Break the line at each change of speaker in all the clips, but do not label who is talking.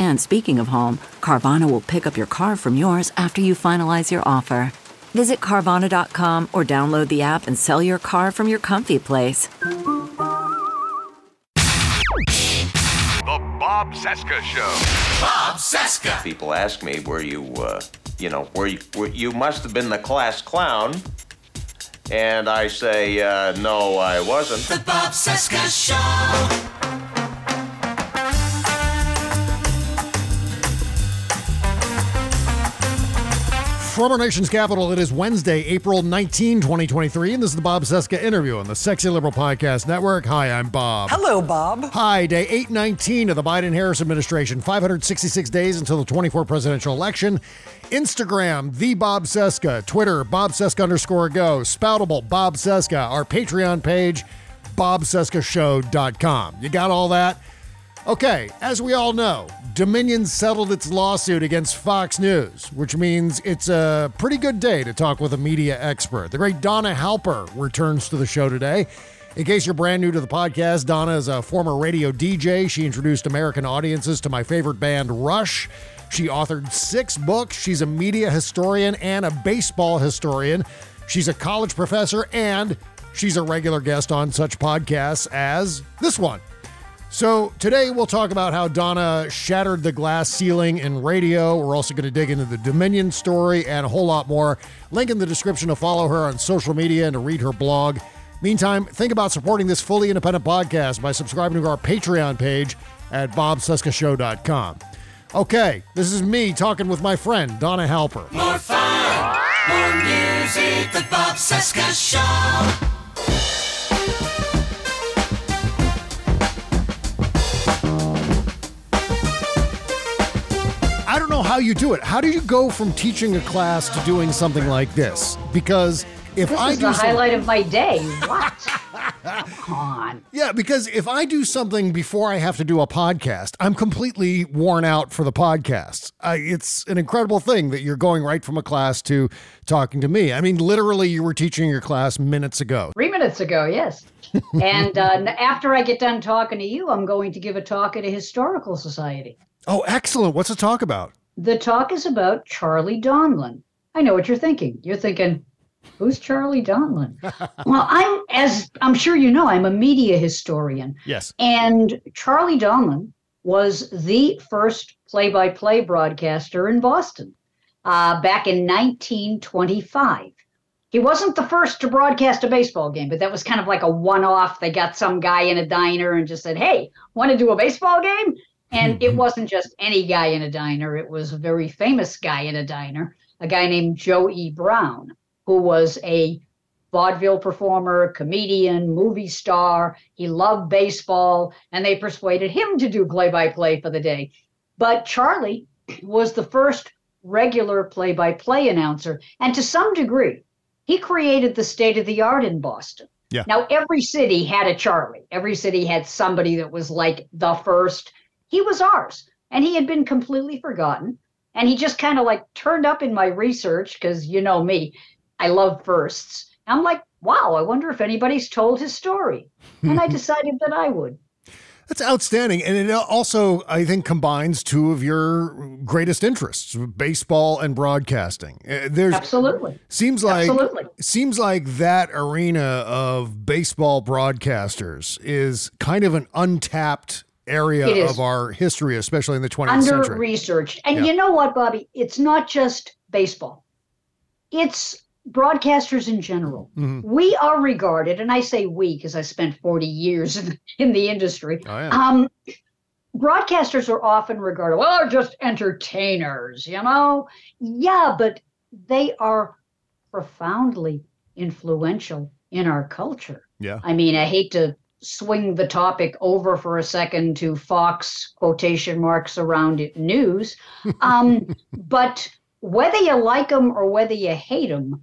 And speaking of home, Carvana will pick up your car from yours after you finalize your offer. Visit Carvana.com or download the app and sell your car from your comfy place.
The Bob Cesca Show.
Bob Cesca.
People ask me where you, uh, you know, where you, where you must have been the class clown. And I say, uh, no, I wasn't.
The Bob Cesca Show.
From our nation's capital, it is Wednesday, April 19, 2023, and this is the Bob Cesca interview on the Sexy Liberal Podcast Network. Hi, I'm Bob.
Hello, Bob.
Hi, day 819 of the Biden Harris administration, 566 days until the 24 presidential election. Instagram, the Bob Cesca, Twitter, Bob Cesca underscore go. Spoutable, Bob Cesca, Our Patreon page, bobcescashow.com. You got all that? Okay, as we all know, Dominion settled its lawsuit against Fox News, which means it's a pretty good day to talk with a media expert. The great Donna Halper returns to the show today. In case you're brand new to the podcast, Donna is a former radio DJ. She introduced American audiences to my favorite band, Rush. She authored six books. She's a media historian and a baseball historian. She's a college professor, and she's a regular guest on such podcasts as this one. So, today we'll talk about how Donna shattered the glass ceiling in radio. We're also going to dig into the Dominion story and a whole lot more. Link in the description to follow her on social media and to read her blog. Meantime, think about supporting this fully independent podcast by subscribing to our Patreon page at bobcescashow.com. Okay, this is me talking with my friend, Donna Halper.
More fun. More music. The Bob Cesca Show.
How you do it. How do you go from teaching a class to doing something like this? Because if
This
I
is
do
the
some-
highlight of my day. What? Come on.
Yeah, because if I do something before I have to do a podcast, I'm completely worn out for the podcast. I, it's an incredible thing that you're going right from a class to talking to me. I mean, literally, you were teaching your class minutes ago.
Three minutes ago, yes. and uh, after I get done talking to you, I'm going to give a talk at a historical society.
Oh, excellent. What's the talk about?
The talk is about Charlie Donlin. I know what you're thinking. You're thinking, who's Charlie Donlin? well, I'm, as I'm sure you know, I'm a media historian.
Yes.
And Charlie Donlin was the first play by play broadcaster in Boston uh, back in 1925. He wasn't the first to broadcast a baseball game, but that was kind of like a one off. They got some guy in a diner and just said, Hey, want to do a baseball game? And it mm-hmm. wasn't just any guy in a diner, it was a very famous guy in a diner, a guy named Joe E. Brown, who was a vaudeville performer, comedian, movie star. He loved baseball, and they persuaded him to do play by play for the day. But Charlie was the first regular play by play announcer, and to some degree, he created the state of the art in Boston.
Yeah.
Now, every city had a Charlie, every city had somebody that was like the first. He was ours, and he had been completely forgotten. And he just kind of like turned up in my research because you know me, I love firsts. I'm like, wow, I wonder if anybody's told his story. And I decided that I would.
That's outstanding. And it also, I think, combines two of your greatest interests baseball and broadcasting. Uh, There's
Absolutely.
Seems like
Absolutely.
seems like that arena of baseball broadcasters is kind of an untapped area of our history, especially in the 20th
under
century.
researched. And
Yeah.
you know what, Bobby? It's not just baseball. It's broadcasters in general.
Mhm.
We are regarded, and I say we because I spent 40 years in, in the industry.
Oh, yeah.
Um, broadcasters are often regarded, well, they're just entertainers, you know? Yeah, but they are profoundly influential in our culture.
Yeah.
I mean, I hate to swing the topic over for a second to Fox quotation marks around it news. Um, but whether you like them or whether you hate them,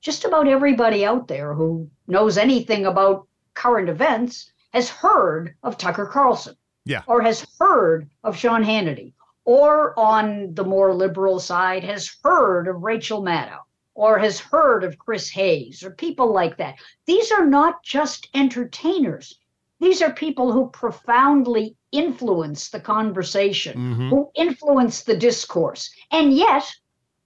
just about everybody out there who knows anything about current events has heard of Tucker Carlson
Yeah.
or has heard of Sean Hannity or on the more liberal side has heard of Rachel Maddow or has heard of Chris Hayes or people like that. These are not just entertainers. These are people who profoundly influence the conversation,
Mhm.
who influence the discourse. And yet,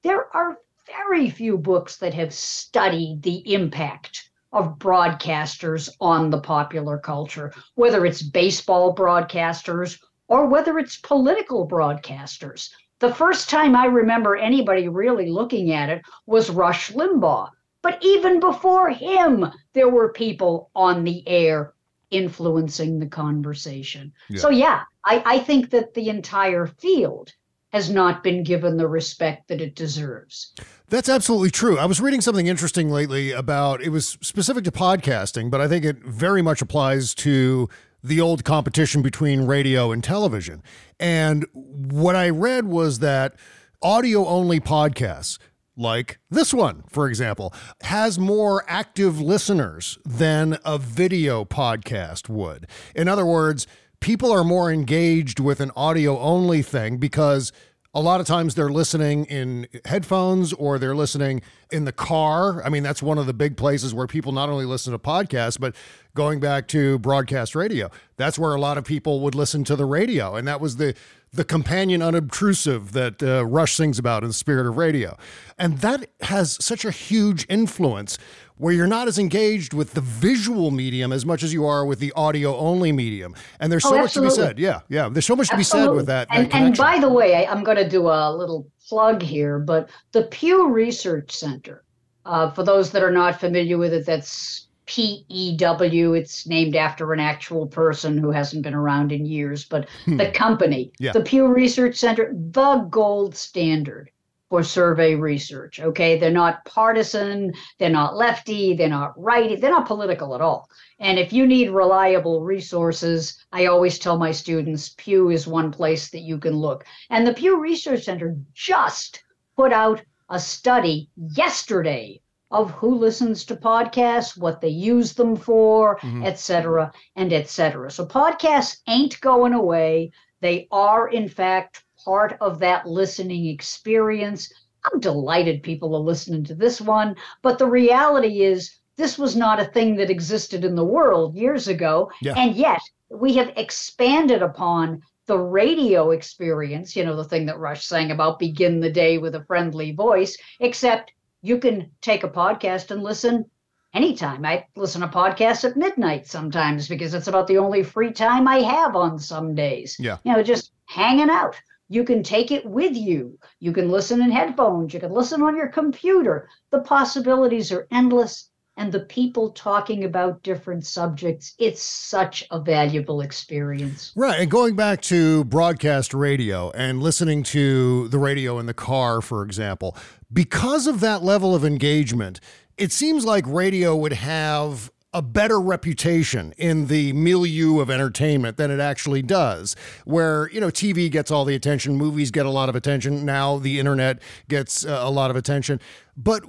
there are very few books that have studied the impact of broadcasters on the popular culture, whether it's baseball broadcasters or whether it's political broadcasters. The first time I remember anybody really looking at it was Rush Limbaugh. But even before him, there were people on the air influencing the conversation.
Yeah.
So, yeah, I, I think that the entire field has not been given the respect that it deserves.
That's absolutely true. I was reading something interesting lately about it was specific to podcasting, but I think it very much applies to the old competition between radio and television. And what I read was that audio only podcasts like this one, for example, has more active listeners than a video podcast would. In other words, people are more engaged with an audio only thing because a lot of times they're listening in headphones or they're listening in the car. I mean, that's one of the big places where people not only listen to podcasts, but going back to broadcast radio, that's where a lot of people would listen to the radio. And that was the the companion unobtrusive that uh, Rush sings about in the spirit of radio. And that has such a huge influence where you're not as engaged with the visual medium as much as you are with the audio only medium. And there's
Oh,
so much to be said. Yeah, yeah. There's so much to be said with that. that
And, and by the way, I, I'm going to do a little plug here, but the Pew Research Center, uh, for those that are not familiar with it, that's PEW. It's named after an actual person who hasn't been around in years, but the company,
Hmm. Yeah.
the Pew Research Center, the gold standard for survey research. Okay. They're not partisan, they're not lefty, they're not righty, they're not political at all. And if you need reliable resources, I always tell my students Pew is one place that you can look. And the Pew Research Center just put out a study yesterday of who listens to podcasts, what they use them for, mm-hmm. et cetera, and et cetera. So podcasts ain't going away. They are, in fact, part of that listening experience. I'm delighted people are listening to this one, but the reality is this was not a thing that existed in the world years ago.
Yeah.
And yet we have expanded upon the radio experience, you know, the thing that Rush sang about begin the day with a friendly voice, except you can take a podcast and listen anytime. I listen to podcasts at midnight sometimes because it's about the only free time I have on some days.
Yeah.
You know, just hanging out. You can take it with you. You can listen in headphones. You can listen on your computer. The possibilities are endless. And the people talking about different subjects, it's such a valuable experience.
Right. And going back to broadcast radio and listening to the radio in the car, for example, because of that level of engagement, it seems like radio would have a better reputation in the milieu of entertainment than it actually does. Where, you know, TV gets all the attention, movies get a lot of attention, now the internet gets uh, a lot of attention. But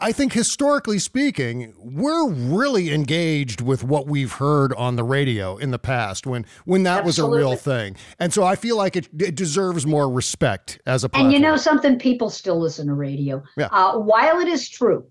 I think historically speaking, we're really engaged with what we've heard on the radio in the past when when that was a real thing. And so I feel like it, it deserves more respect as a platform.
And you know something? People still listen to radio.
Yeah.
Uh, while it is true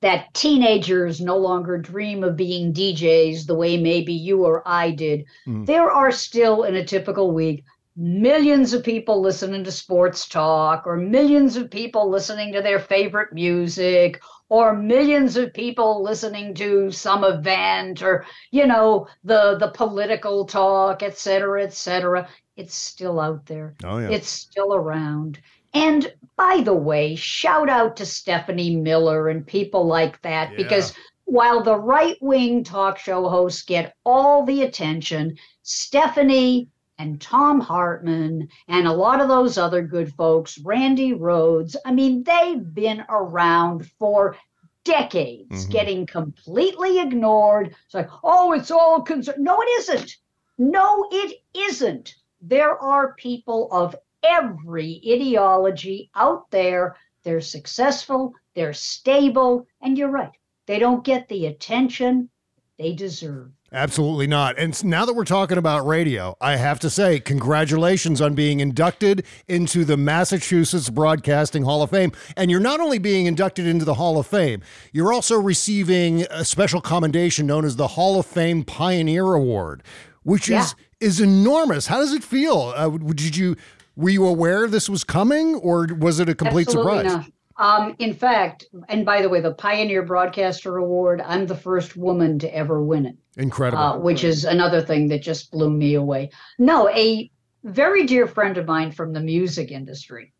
that teenagers no longer dream of being DJs the way maybe you or I did,
Mm.
there are still in a typical week millions of people listening to sports talk, or millions of people listening to their favorite music, or millions of people listening to some event, or you know the the political talk, et cetera, et cetera. It's still out there.
Oh, yeah.
It's still around. And by the way, shout out to Stephanie Miller and people like that because while the right wing talk show hosts get all the attention, Stephanie and Thom Hartmann and a lot of those other good folks, Randi Rhodes, I mean, they've been around for decades, mm-hmm. getting completely ignored. It's like, oh, it's all concern. No, it isn't. No, it isn't. There are people of every ideology out there. They're successful, they're stable, and you're right. They don't get the attention they deserve.
Absolutely not. And now that we're talking about radio, I have to say, congratulations on being inducted into the Massachusetts Broadcasting Hall of Fame. And you're not only being inducted into the Hall of Fame, you're also receiving a special commendation known as the Hall of Fame Pioneer Award, which
Yeah.
is is enormous. How does it feel? Uh, did you were you aware this was coming, or was it a complete
Absolutely
surprise?
not. Um, in fact, and by the way, the Pioneer Broadcaster Award, I'm the first woman to ever win it.
Incredible.
uh, which is another thing that just blew me away. No, a very dear friend of mine from the music industry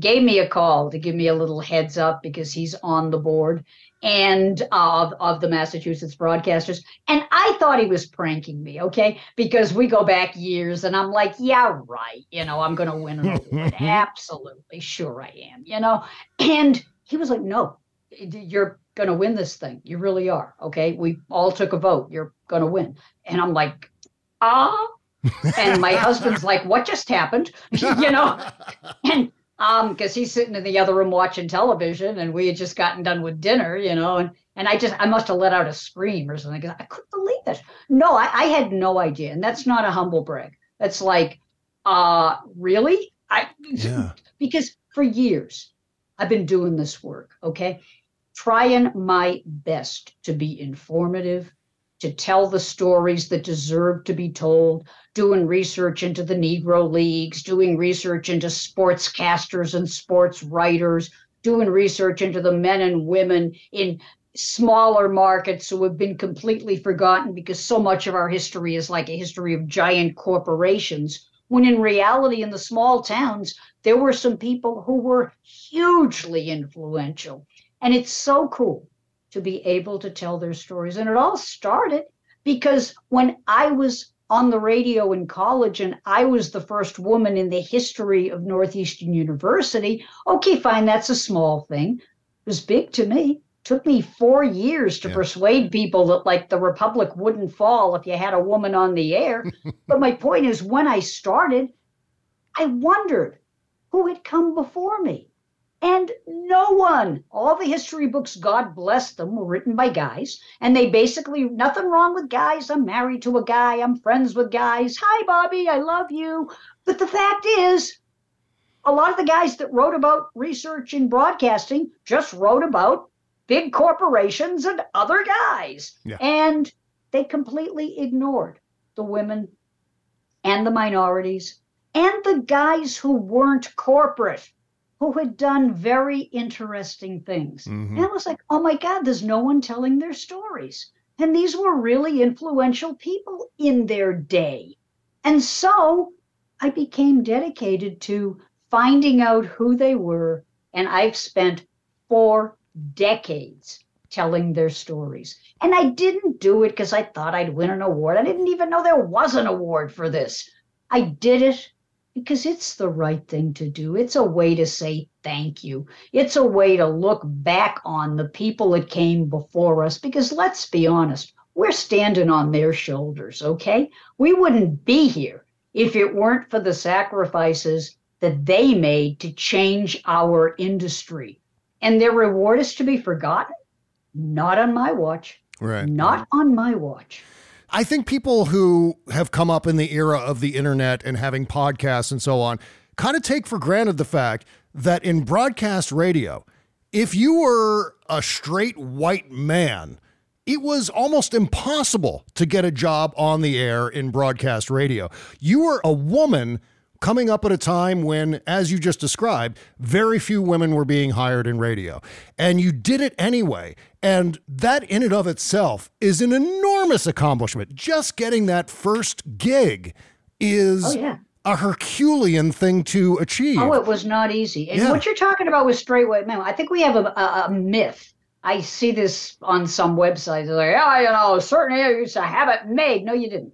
gave me a call to give me a little heads up because he's on the board and of, of the Massachusetts broadcasters. And I thought he was pranking me, okay? Because we go back years and I'm like, yeah, right. You know, I'm going to win an award. Absolutely. Sure I am, you know? And he was like, no, you're going to win this thing. You really are. Okay. We all took a vote. You're going to win. And I'm like, ah. and my husband's like, what just happened? you know? And um, because he's sitting in the other room watching television and we had just gotten done with dinner, you know, and and I just I must have let out a scream or something I couldn't believe it. No, I, I had no idea. And that's not a humble brag. That's like, uh, really? I
Yeah.
because for years I've been doing this work, okay? Trying my best to be informative, to tell the stories that deserve to be told, doing research into the Negro Leagues, doing research into sportscasters and sports writers, doing research into the men and women in smaller markets who have been completely forgotten because so much of our history is like a history of giant corporations. When in reality, in the small towns, there were some people who were hugely influential. And it's so cool to be able to tell their stories. And it all started because when I was on the radio in college and I was the first woman in the history of Northeastern University, okay, fine, that's a small thing. It was big to me. Took me four years to
Yeah.
persuade people that like the republic wouldn't fall if you had a woman on the air. but my point is, when I started, I wondered who had come before me. And no one. All the history books, God bless them, were written by guys. And they basically, nothing wrong with guys. I'm married to a guy. I'm friends with guys. Hi, Bobby. I love you. But the fact is, a lot of the guys that wrote about research in broadcasting just wrote about big corporations and other guys.
Yeah.
And they completely ignored the women and the minorities and the guys who weren't corporate, who had done very interesting things.
Mhm.
And I was like, oh my God, there's no one telling their stories. And these were really influential people in their day. And so I became dedicated to finding out who they were. And I've spent four decades telling their stories. And I didn't do it because I thought I'd win an award. I didn't even know there was an award for this. I did it because it's the right thing to do. It's a way to say thank you. It's a way to look back on the people that came before us because let's be honest, we're standing on their shoulders, okay? We wouldn't be here if it weren't for the sacrifices that they made to change our industry. And their reward is to be forgotten? Not on my watch.
Right.
Not on my watch.
I think people who have come up in the era of the internet and having podcasts and so on kind of take for granted the fact that in broadcast radio, if you were a straight white man, it was almost impossible to get a job on the air in broadcast radio. You were a woman coming up at a time when, as you just described, very few women were being hired in radio. And you did it anyway. And that in and of itself is an enormous accomplishment. Just getting that first gig is
Oh, yeah.
a Herculean thing to achieve.
Oh, it was not easy. And
Yeah.
what you're talking about with straight white men, I think we have a, a, a myth. I see this on some websites. They're like, oh, you know, certainly to have it made. No, you didn't.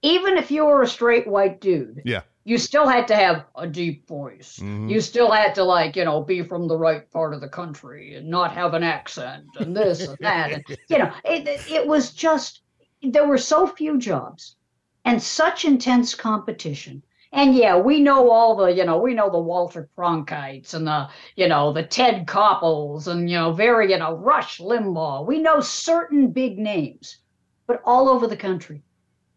Even if you were a straight white dude,
yeah.
You still had to have a deep voice.
Mm-hmm.
You still had to, like, you know, be from the right part of the country and not have an accent and this and that. And, you know, it, it- was just, there were so few jobs and such intense competition. And yeah, we know all the, you know, we know the Walter Cronkites and the, you know, the Ted Koppels and, you know, very, you know, Rush Limbaugh. We know certain big names, but all over the country,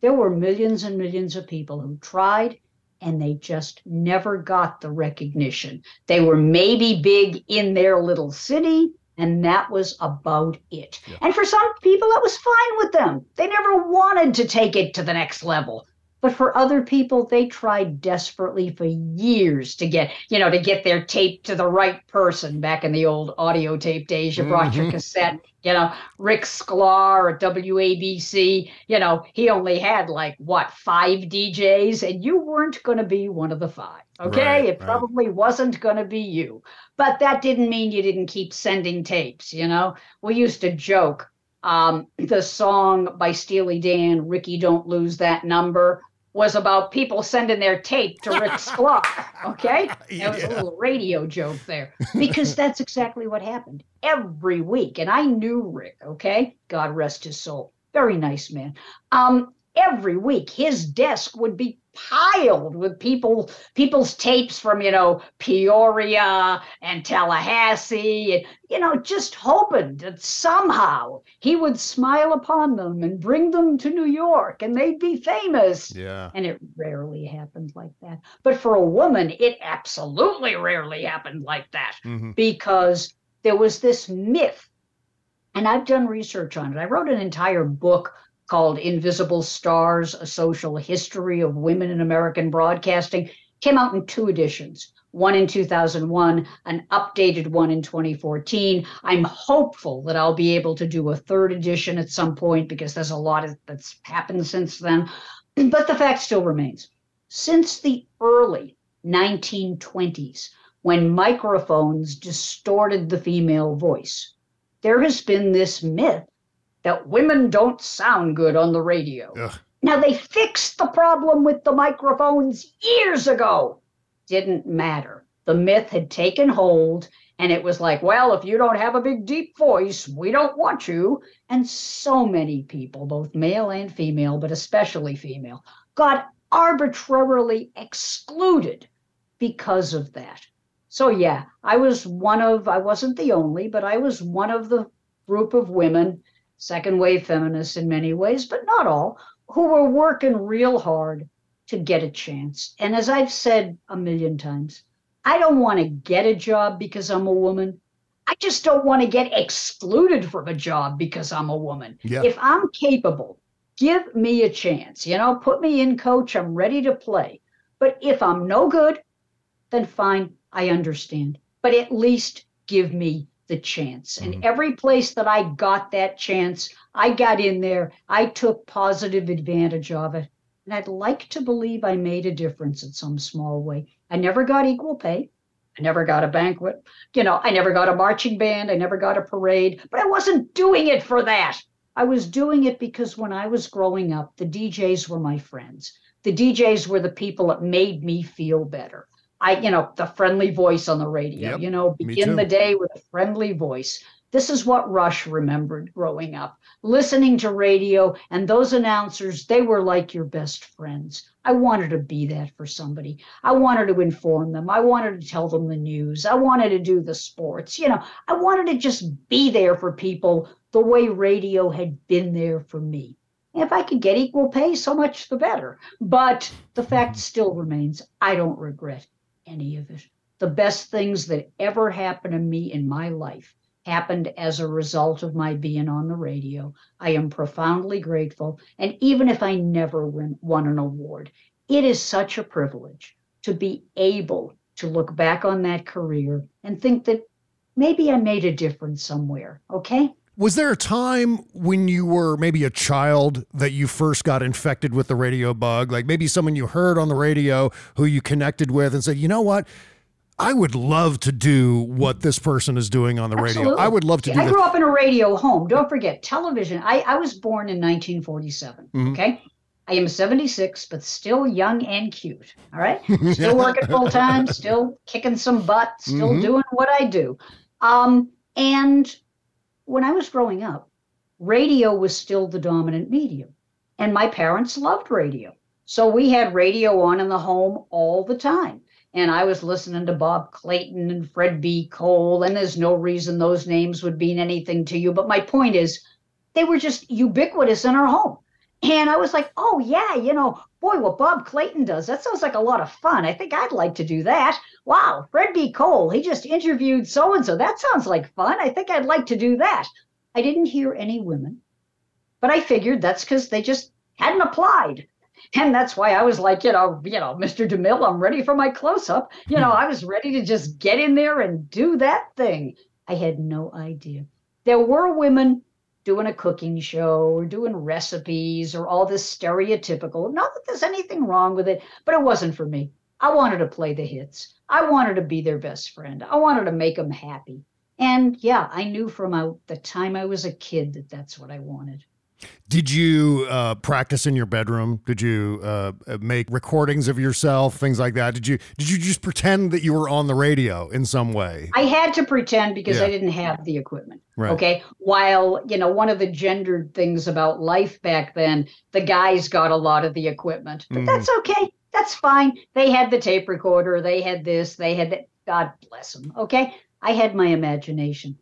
there were millions and millions of people who tried and they just never got the recognition. They were maybe big in their little city, and that was about it. And for some people, that was fine with them. They never wanted to take it to the next level. But for other people, they tried desperately for years to get, you know, to get their tape to the right person. Back in the old audio tape days, you brought your cassette, you know, Rick Sklar at WABC, you know, he only had like what, five DJs, and you weren't going to be one of the five. Okay.
Right,
it
right.
probably wasn't going to be you. But that didn't mean you didn't keep sending tapes, you know? We used to joke. Um, the song by Steely Dan, Rikki Don't Lose That Number, was about people sending their tape to Rick Sklar. Okay? That was a little radio joke there. Because that's exactly what happened every week. And I knew Rick, okay? God rest his soul. Very nice man. Um, every week his desk would be piled with people people's tapes from you know peoria and tallahassee and you know just hoping that somehow he would smile upon them and bring them to new york and they'd be famous
Yeah.
and it rarely happened like that but for a woman it absolutely rarely happened like that
Mhm.
because there was this myth and I've done research on it. I wrote an entire book called Invisible Stars A Social History of Women in American Broadcasting. Came out in two editions one in 2001, an updated one in 2014. I'm hopeful that I'll be able to do a third edition at some point because there's a lot that's happened since then. But the fact still remains. Since the early 1920s, when microphones distorted the female voice, there has been this myth that women don't sound good on the radio.
Ugh.
Now, they fixed the problem with the microphones years ago. Didn't matter. The myth had taken hold, and it was like, well, if you don't have a big, deep voice, we don't want you. And so many people, both male and female, but especially female, got arbitrarily excluded because of that. So, yeah, I was one of, I wasn't the only, but I was one of the group of women, second wave feminists in many ways, but not all, who were working real hard to get a chance. And as I've said a million times, I don't want to get a job because I'm a woman. I just don't want to get excluded from a job because I'm a woman.
Yeah.
If I'm capable, give me a chance. You know, put me in, coach. I'm ready to play. But if I'm no good, then fine, I understand. But at least give me the chance. And mm-hmm. every place that I got that chance, I got in there, I took positive advantage of it. And I'd like to believe I made a difference in some small way. I never got equal pay. I never got a banquet. You know, I never got a marching band. I never got a parade. But I wasn't doing it for that. I was doing it because when I was growing up, the DJs were my friends. The DJs were the people that made me feel better. I, you know, the friendly voice on the radio,
Yep,
you know, begin the day with a friendly voice. This is what Rush remembered growing up. Listening to radio and those announcers, they were like your best friends. I wanted to be that for somebody. I wanted to inform them. I wanted to tell them the news. I wanted to do the sports. You know, I wanted to just be there for people the way radio had been there for me. If I could get equal pay, so much the better. But the fact mm-hmm. still remains I don't regret any of it. The best things that ever happened to me in my life happened as a result of my being on the radio. I am profoundly grateful. And even if I never win, won an award, it is such a privilege to be able to look back on that career and think that maybe I made a difference somewhere. Okay.
Was there a time when you were maybe a child that you first got infected with the radio bug? Like maybe someone you heard on the radio who you connected with and said, you know what? I would love to do what this person is doing on the
Absolutely.
radio. I would love to
See,
do
I grew up in a radio home. Don't forget television. I, I was born in 1947.
Mhm.
Okay. I am 76, but still young and cute. All right. Still working full time, still kicking some butt, still
Mhm.
doing what I do. Um, and when I was growing up, radio was still the dominant medium. And my parents loved radio. So we had radio on in the home all the time. And I was listening to Bob Clayton and Fred B. Cole, and there's no reason those names would mean anything to you. But my point is, they were just ubiquitous in our home. And I was like, oh, yeah, you know, boy, what Bob Clayton does, that sounds like a lot of fun. I think I'd like to do that. Wow, Fred B. Cole, he just interviewed so and so. That sounds like fun. I think I'd like to do that. I didn't hear any women, but I figured that's because they just hadn't applied. And that's why I was like, you know, you know, Mr. DeMille, I'm ready for my close up. You know, hmm. I was ready to just get in there and do that thing. I had no idea. There were women doing a cooking show or doing recipes or all this stereotypical. Not that there's anything wrong with it, but it wasn't for me. I wanted to play the hits. I wanted to be their best friend. I wanted to make them happy. And yeah, I knew from the time I was a kid that that's what I wanted.
Did you uh, practice in your bedroom? Did you uh, make recordings of yourself, things like that? Did you did you just pretend that you were on the radio in some way?
I had to pretend because
Yeah.
I didn't have the equipment.
Right.
Okay. While, you know, one of the gendered things about life back then, the guys got a lot of the equipment, but
Mhm.
that's okay. That's fine. They had the tape recorder, they had this, they had that. God bless them. Okay. I had my imagination.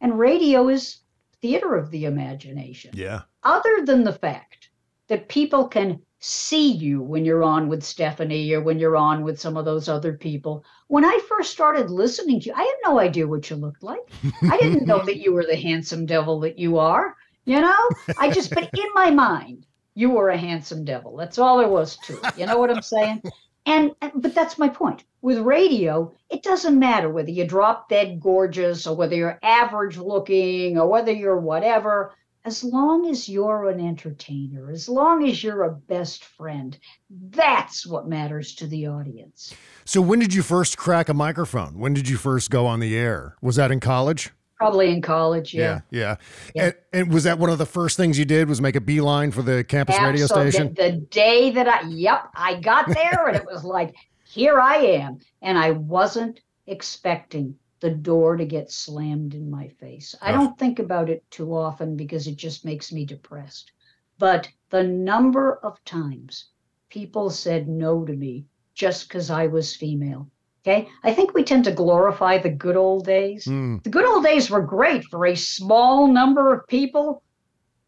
And radio is theater of the imagination
Yeah.
other than the fact that people can see you when you're on with Stephanie or when you're on with some of those other people. When I first started listening to you, I had no idea what you looked like. I didn't know that you were the handsome devil that you are. You know, I just, but in my mind, you were a handsome devil. That's all there was to it. You know what I'm saying? And, but that's my point. With radio, it doesn't matter whether you're drop dead gorgeous or whether you're average looking or whether you're whatever. As long as you're an entertainer, as long as you're a best friend, that's what matters to the audience.
So when did you first crack a microphone? When did you first go on the air? Was that in college?
Probably in college, yeah.
Yeah.
Yeah.
And, and was that one of the first things you did was make a beeline for the campus radio station?
The, the day that I, yep, I got there and it was like, here I am. And I wasn't expecting the door to get slammed in my face. I don't think about it too often because it just makes me depressed. But the number of times people said no to me just because I was female. Okay. I think we tend to glorify the good old days.
Hmm.
The good old days were great for a small number of people.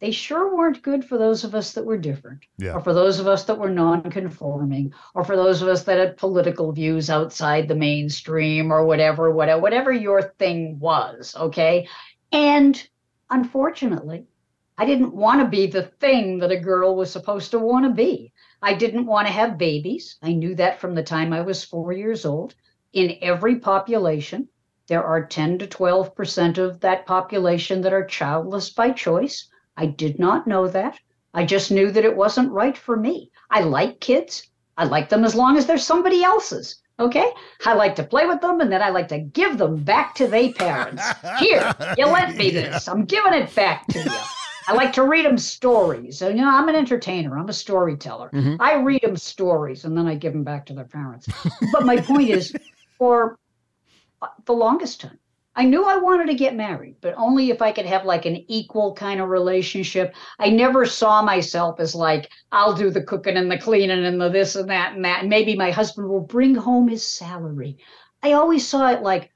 They sure weren't good for those of us that were different,
Yeah.
or for those of us that were non-conforming, or for those of us that had political views outside the mainstream, or whatever, whatever, whatever your thing was. Okay, and unfortunately, I didn't want to be the thing that a girl was supposed to want to be. I didn't want to have babies. I knew that from the time I was four years old. In every population, there are 10 to 12% of that population that are childless by choice. I did not know that. I just knew that it wasn't right for me. I like kids. I like them as long as they're somebody else's. Okay? I like to play with them and then I like to give them back to their parents. Here, you lent me this. I'm giving it back to you. I like to read them stories. So, you know, I'm an entertainer, I'm a storyteller. Mm-hmm. I read them stories and then I give them back to their parents. but my point is, for the longest time, I knew I wanted to get married, but only if I could have like an equal kind of relationship. I never saw myself as like, I'll do the cooking and the cleaning and the this and that and that. And maybe my husband will bring home his salary. I always saw it like,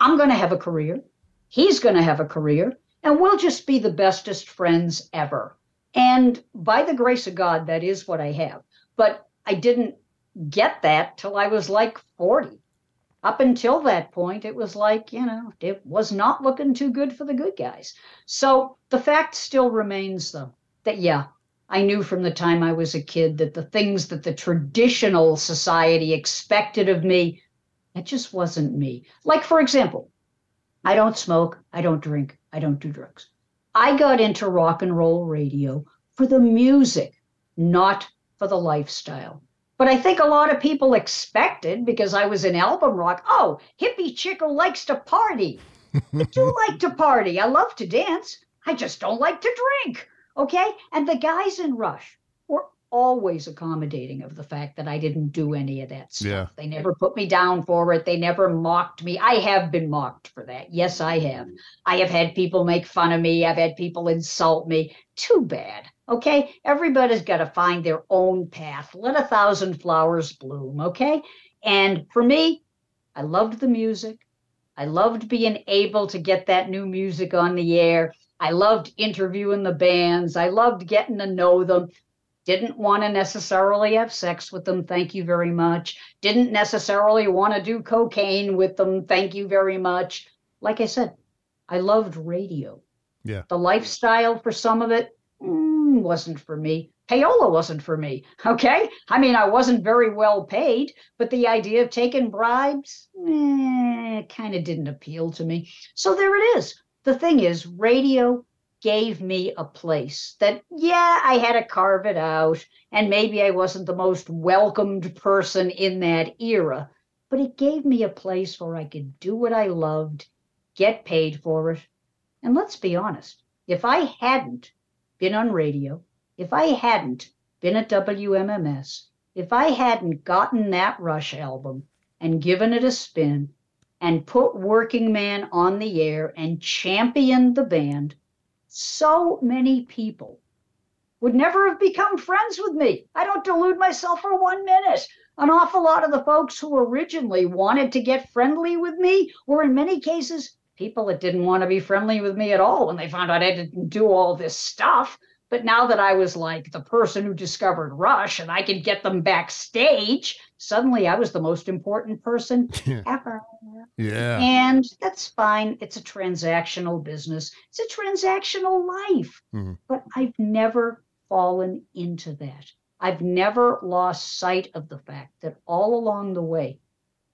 I'm going to have a career. He's going to have a career. And we'll just be the bestest friends ever. And by the grace of God, that is what I have. But I didn't get that till I was like 40 up until that point, it was like, you know, it was not looking too good for the good guys. So the fact still remains, though, that yeah, I knew from the time I was a kid that the things that the traditional society expected of me, it just wasn't me. Like, for example, I don't smoke, I don't drink, I don't do drugs. I got into rock and roll radio for the music, not for the lifestyle. But I think a lot of people expected because I was in album rock, oh, hippie chick who likes to party. I do like to party. I love to dance. I just don't like to drink. Okay. And the guys in Rush always accommodating of the fact that I didn't do any of that stuff.
Yeah.
They never put me down for it. They never mocked me. I have been mocked for that. Yes, I have. I have had people make fun of me. I've had people insult me. Too bad. Okay. Everybody's got to find their own path. Let a thousand flowers bloom. Okay. And for me, I loved the music. I loved being able to get that new music on the air. I loved interviewing the bands. I loved getting to know them. Didn't want to necessarily have sex with them. Thank you very much. Didn't necessarily want to do cocaine with them. Thank you very much. Like I said, I loved radio.
Yeah.
The lifestyle for some of it mm, wasn't for me. Payola wasn't for me. Okay. I mean, I wasn't very well paid, but the idea of taking bribes eh, kind of didn't appeal to me. So there it is. The thing is, radio gave me a place that, yeah, I had to carve it out, and maybe I wasn't the most welcomed person in that era, but it gave me a place where I could do what I loved, get paid for it. And let's be honest, if I hadn't been on radio, if I hadn't been at WMMS, if I hadn't gotten that Rush album and given it a spin and put Working Man on the air and championed the band, so many people would never have become friends with me. I don't delude myself for one minute. An awful lot of the folks who originally wanted to get friendly with me were, in many cases, people that didn't want to be friendly with me at all when they found out I didn't do all this stuff. But now that I was like the person who discovered Rush and I could get them backstage, suddenly I was the most important person ever.
Yeah.
And that's fine. It's a transactional business, it's a transactional life.
Mhm.
But I've never fallen into that. I've never lost sight of the fact that all along the way,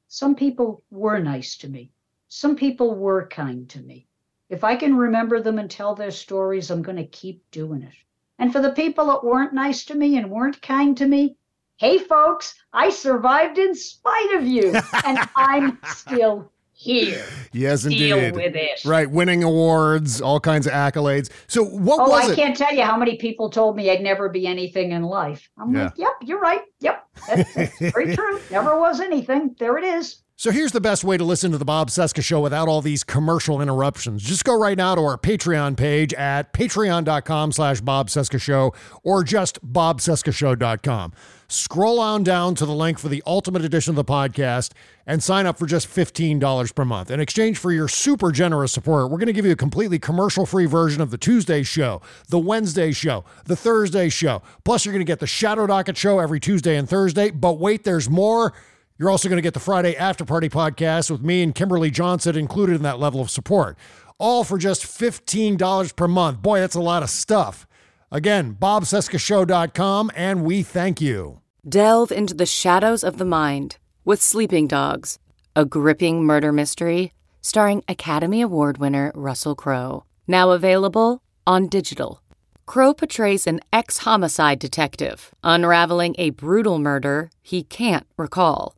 some people were nice to me, some people were kind to me. If I can remember them and tell their stories, I'm going to keep doing it. And for the people that weren't nice to me and weren't kind to me, hey, folks, I survived in spite of you, and I'm still here.
Yes,
Deal
indeed.
with it.
Right, winning awards, all kinds of accolades. So what was.
Oh,
was
I
it?
can't tell you how many people told me I'd never be anything in life. I'm
Yeah.
like, yep, you're right. Yep, that's, that's very true. Never was anything. There it is.
So here's the best way to listen to the Bob Cesca Show without all these commercial interruptions. Just go right now to our Patreon page at patreon.com slash Bob Cesca Show or just bobcescashow.com. Scroll on down to the link for the ultimate edition of the podcast and sign up for just $15 per month. In exchange for your super generous support, we're going to give you a completely commercial-free version of the Tuesday show, the Wednesday show, the Thursday show. Plus, you're going to get the Shadow Docket show every Tuesday and Thursday. But wait, there's more. You're also going to get the Friday After Party podcast with me and Kimberly Johnson included in that level of support. All for just $15 per month. Boy, that's a lot of stuff. Again, bobcescashow.com, and we thank you.
Delve into the shadows of the mind with Sleeping Dogs, a gripping murder mystery starring Academy Award winner Russell Crowe. Now available on digital. Crowe portrays an ex homicide detective unraveling a brutal murder he can't recall.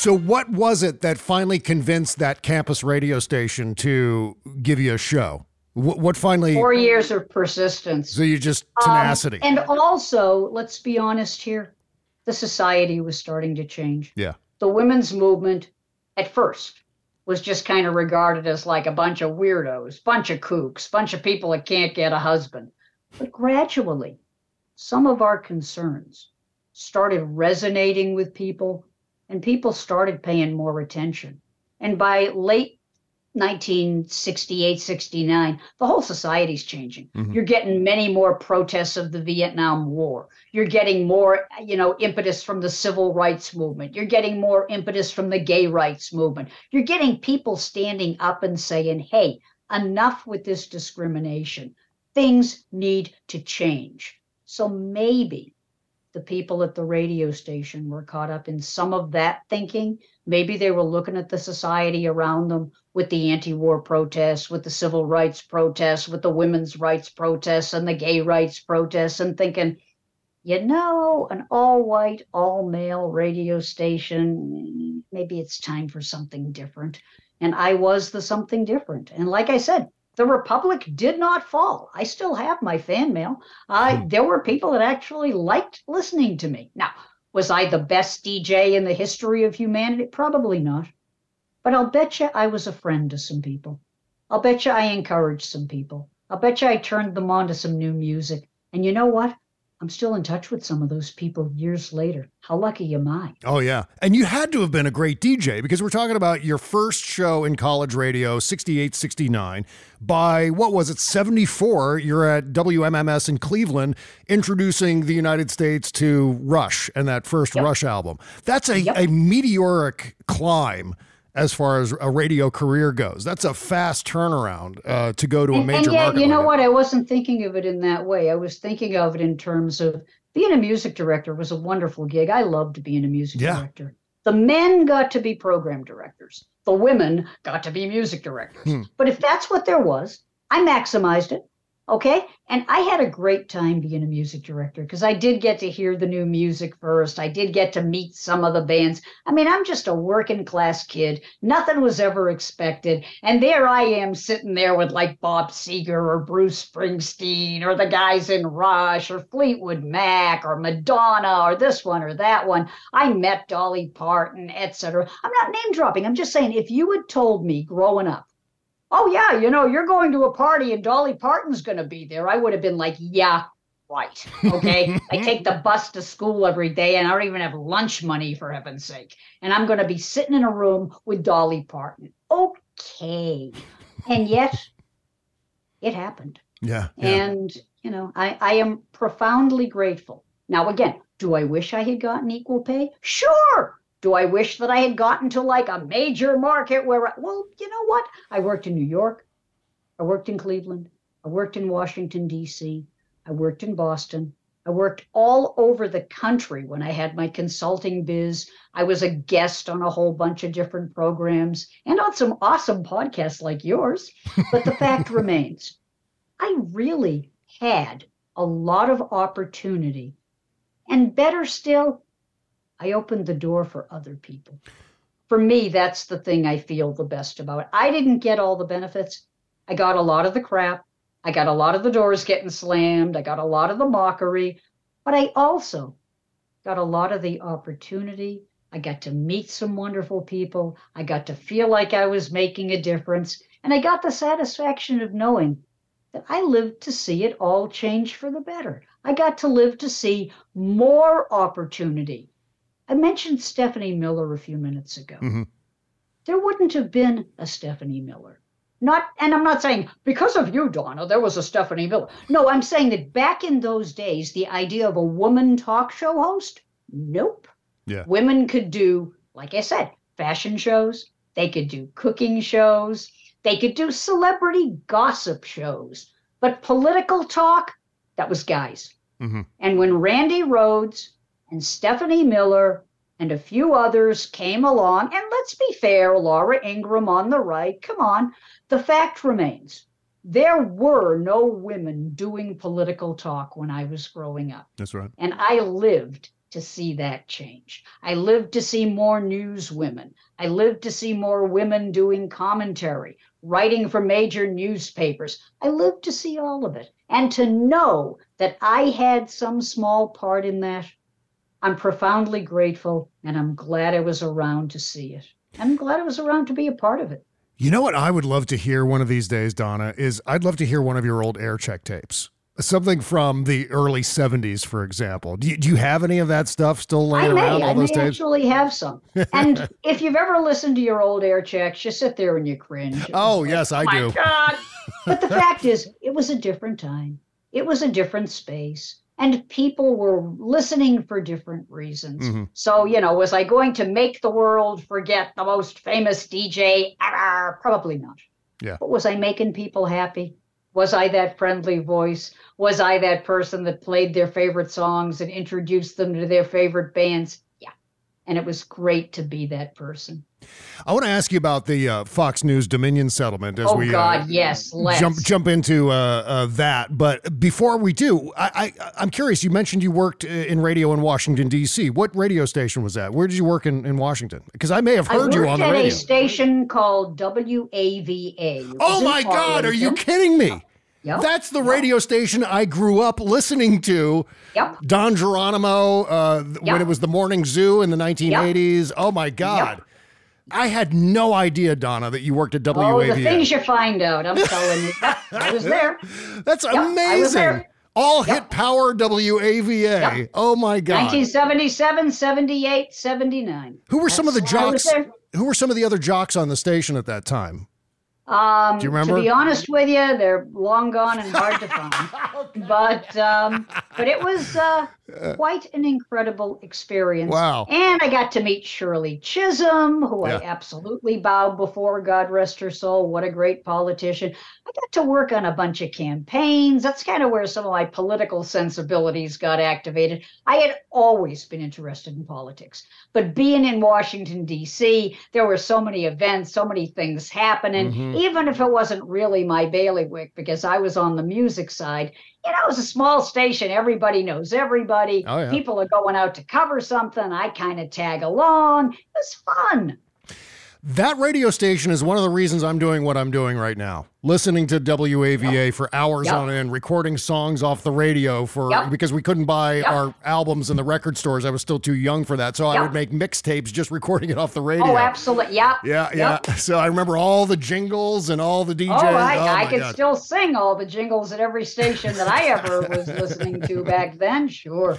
So, what was it that finally convinced that campus radio station to give you a show? What, what finally?
Four years of persistence.
So you just
Um,
tenacity.
and also, let's be honest here, the society was starting to change.
yeah.
The women's movement, at first, was just kind of regarded as like a bunch of weirdos, bunch of kooks, bunch of people that can't get a husband. But gradually, some of our concerns started resonating with people, and people started paying more attention. And by late 1968, 69, the whole society's changing.
Mhm.
You're getting many more protests of the Vietnam War. You're getting more, you know, impetus from the civil rights movement. You're getting more impetus from the gay rights movement. You're getting people standing up and saying, hey, enough with this discrimination. Things need to change. So maybe the people at the radio station were caught up in some of that thinking. Maybe they were looking at the society around them with the anti war protests, with the civil rights protests, with the women's rights protests, and the gay rights protests, and thinking, you know, an all white, all male radio station, maybe it's time for something different. And I was the something different. And like I said, the Republic did not fall. I still have my fan mail. I hmm. there were people that actually liked listening to me. Now, was I the best DJ in the history of humanity? Probably not. But I'll bet you I was a friend to some people. I'll bet you I encouraged some people. I'll bet you I turned them on to some new music. And you know what? I'm still in touch with some of those people years later. How lucky am I?
Oh, yeah. And you had to have been a great DJ because we're talking about your first show in college radio, 68, 69. By what was it, 74, you're at WMMS in Cleveland introducing the United States to Rush and that first Rush album. That's a, a meteoric climb as far as a radio career goes. That's a fast turnaround uh, to go to a
and,
major
and yet, you know
like
what? I wasn't thinking of it in that way. I was thinking of it in terms of being a music director was a wonderful gig. I loved being a music
Yeah.
director. The men got to be program directors. The women got to be music directors.
Hmm.
But if that's what there was, I maximized it. Okay. And I had a great time being a music director because I did get to hear the new music first. I did get to meet some of the bands. I mean, I'm just a working class kid. Nothing was ever expected. And there I am sitting there with like Bob Seger or Bruce Springsteen or the guys in Rush or Fleetwood Mac or Madonna or this one or that one. I met Dolly Parton, etc. I'm not name dropping. I'm just saying if you had told me growing up, oh yeah, you know, you're going to a party and Dolly Parton's going to be there, I would have been like, yeah, right. Okay. I take the bus to school every day and I don't even have lunch money for heaven's sake. And I'm going to be sitting in a room with Dolly Parton. Okay. And yet it happened.
Yeah.
And, you know, I, I am profoundly grateful. Now, again, do I wish I had gotten equal pay? Sure. Do I wish that I had gotten to like a major market where, I, well, you know what? I worked in New York. I worked in Cleveland. I worked in Washington, D.C. I worked in Boston. I worked all over the country when I had my consulting biz. I was a guest on a whole bunch of different programs and on some awesome podcasts like yours. But the fact remains, I really had a lot of opportunity. And better still, I opened the door for other people. For me, that's the thing I feel the best about. I didn't get all the benefits. I got a lot of the crap. I got a lot of the doors getting slammed. I got a lot of the mockery. But I also got a lot of the opportunity. I got to meet some wonderful people. I got to feel like I was making a difference. And I got the satisfaction of knowing that I lived to see it all change for the better. I got to live to see more opportunity. I mentioned Stephanie Miller a few minutes ago.
Mhm.
There wouldn't have been a Stephanie Miller. Not, and I'm not saying because of you, Donna, there was a Stephanie Miller. No, I'm saying that back in those days, the idea of a woman talk show host, nope.
Yeah.
Women could do, like I said, fashion shows. They could do cooking shows. They could do celebrity gossip shows. But political talk, that was guys.
Mm-hmm.
And when Randi Rhodes and Stephanie Miller and a few others came along, and let's be fair, Laura Ingraham on the right, come on, the fact remains there were no women doing political talk when I was growing up.
That's right.
And I lived to see that change. I lived to see more news women. I lived to see more women doing commentary, writing for major newspapers. I lived to see all of it. And to know that I had some small part in that, I'm profoundly grateful and I'm glad I was around to see it. I'm glad I was around to be a part of it.
You know what I would love to hear one of these days, Donna, is I'd love to hear one of your old air check tapes. Something from the early 70s, for example. Do you, do you have any of that stuff still laying
I may,
around? All
I
those
may
tapes?
actually have some. And if you've ever listened to your old air checks, you sit there and you cringe.
Oh, yes, I oh
my
do.
God. But the fact is, it was a different time. It was a different space. And people were listening for different reasons.
Mhm.
So, you know, was I going to make the world forget the most famous DJ ever? Probably not.
Yeah.
But was I making people happy? Was I that friendly voice? Was I that person that played their favorite songs and introduced them to their favorite bands? And it was great to be that person.
I want to ask you about the uh, Fox News Dominion settlement as
oh,
we uh,
God, yes. Let's.
jump jump into uh, uh, that. But before we do, I, I I'm curious. You mentioned you worked uh, in radio in Washington D.C. What radio station was that? Where did you work in, in Washington? Because I may have heard you on the
at
radio.
a station called WAVA.
Oh my God! Are you kidding me?
Yep.
That's the radio station I grew up listening to.
Yep.
Don Geronimo, uh, th- when it was the Morning Zoo in the 1980s. Oh my God. I had no idea, Donna, that you worked at WAVA.
Oh, the things you find out. I'm telling you. I was there.
That's
Yep,
amazing.
there.
All hit power WAVA. Oh my God.
1977, 78, 79.
Who were some of the
That's when I was
jocks? Who were some of the other jocks on the station at that time?
Um,
Do you remember?
To be honest with you, they're long gone and hard to find. But um, but it was uh, quite an incredible experience.
Wow.
And I got to meet Shirley Chisholm, who I absolutely bowed before. God rest her soul. What a great politician. I got to work on a bunch of campaigns. That's kind of where some of my political sensibilities got activated. I had always been interested in politics, but being in Washington, D.C., there were so many events, so many things happening,
Mhm.
Even if it wasn't really my bailiwick, because I was on the music side. You know, it was a small station. Everybody knows everybody.
Oh, yeah.
People are going out to cover something. I kind of tag along. It was fun.
That radio station is one of the reasons I'm doing what I'm doing right now. Listening to WAVA for hours
Yep.
on end, recording songs off the radio for
Yep.
because we couldn't buy
Yep.
our albums in the record stores. I was still too young for that. So I would make mixtapes just recording it off the oh, radio.
Oh, absolutely. Yep.
Yeah, yeah.
Yep.
So I remember all the jingles and all the DJs.
Oh, I,
oh
I could
God.
still sing all the jingles at every station that I ever was listening to back then. Sure.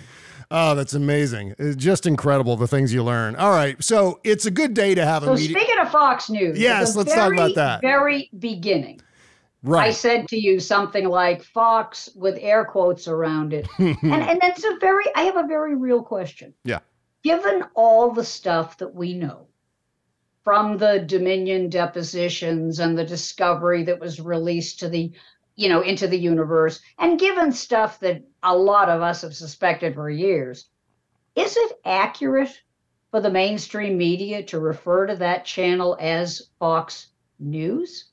Oh, that's amazing. It's just incredible the things you learn. All right. So it's a good day to have
So
a meeting.
speaking of Fox News,
Yes, let's talk about that.
Very beginning,
Right.
I said to you something like Fox with air quotes around it, and and that's a very. I have a very real question.
yeah.
Given all the stuff that we know from the Dominion depositions and the discovery that was released to the, you know, into the universe, and given stuff that a lot of us have suspected for years, is it accurate for the mainstream media to refer to that channel as Fox News?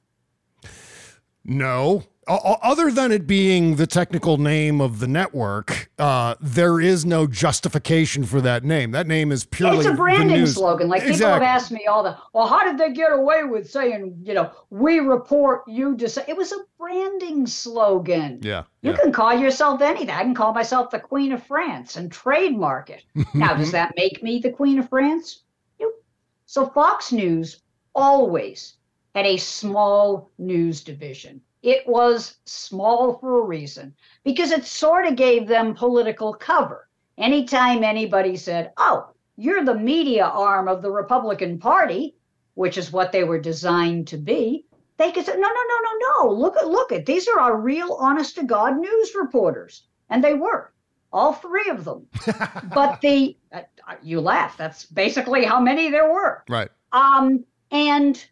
No. Other than it being the technical name of the network, uh, there is no justification for that name. That name is purely
it's a branding slogan. Like people have asked me all the, well, how did they get away with saying, you know, we report, you decide? It was a branding slogan.
Yeah.
You
yeah.
can call yourself anything. I can call myself the Queen of France and trademark it. now, does that make me the Queen of France? Nope. So Fox News always had a small news division. It was small for a reason because it sort of gave them political cover. Anytime anybody said, oh, you're the media arm of the Republican Party, which is what they were designed to be, they could say, no, no, no, no, no. Look at, look at, these are our real, honest to God news reporters. And they were, all three of them. but the, uh, you laugh, that's basically how many there were.
Right.
Um, and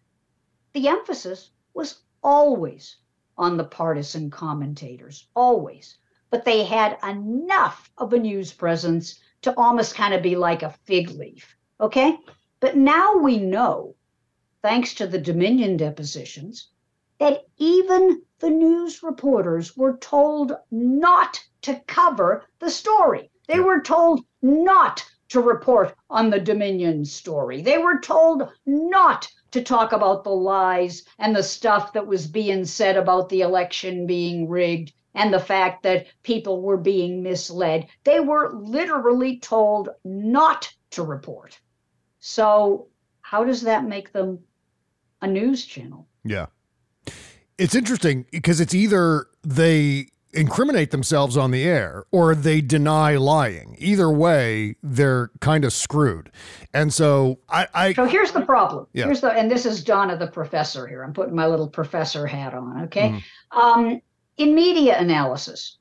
the emphasis was always on the partisan commentators, always. But they had enough of a news presence to almost kind of be like a fig leaf. Okay. But now we know, thanks to the Dominion depositions, that even the news reporters were told not to cover the story. They were told not to report on the Dominion story. They were told not to talk about the lies and the stuff that was being said about the election being rigged and the fact that people were being misled. They were literally told not to report. So, how does that make them a news channel?
Yeah. It's interesting because it's either they incriminate themselves on the air or they deny lying. Either way, they're kind of screwed. And so I, I
So here's the problem.
Yeah.
Here's the and this is Donna the professor here. I'm putting my little professor hat on, okay?
Mm-hmm.
Um, in media analysis,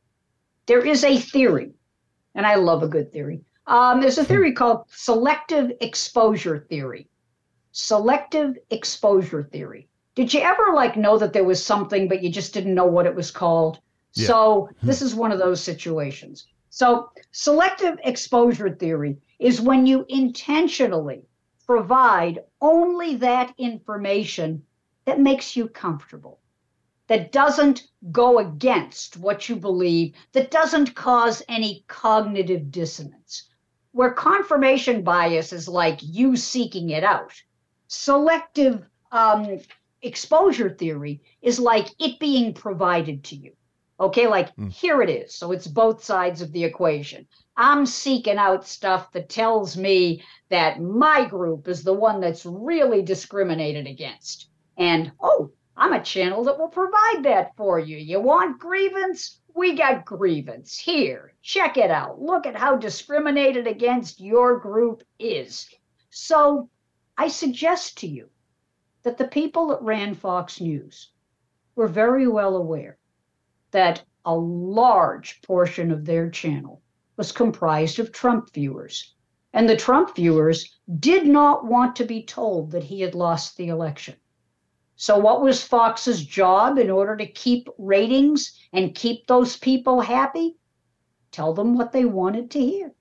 there is a theory, and I love a good theory. Um, there's a
Hmm.
theory called selective exposure theory. Selective exposure theory. Did you ever like know that there was something, but you just didn't know what it was called?
Yeah.
So this is one of those situations. So selective exposure theory is when you intentionally provide only that information that makes you comfortable, that doesn't go against what you believe, that doesn't cause any cognitive dissonance. Where confirmation bias is like you seeking it out, selective um, exposure theory is like it being provided to you. Okay, like hmm. here it is. So it's both sides of the equation. I'm seeking out stuff that tells me that my group is the one that's really discriminated against. And oh, I'm a channel that will provide that for you. You want grievance? We got grievance. Here, check it out. Look at how discriminated against your group is. So I suggest to you that the people that ran Fox News were very well aware that a large portion of their channel was comprised of Trump viewers. And the Trump viewers did not want to be told that he had lost the election. So, what was Fox's job in order to keep ratings and keep those people happy? Tell them what they wanted to hear.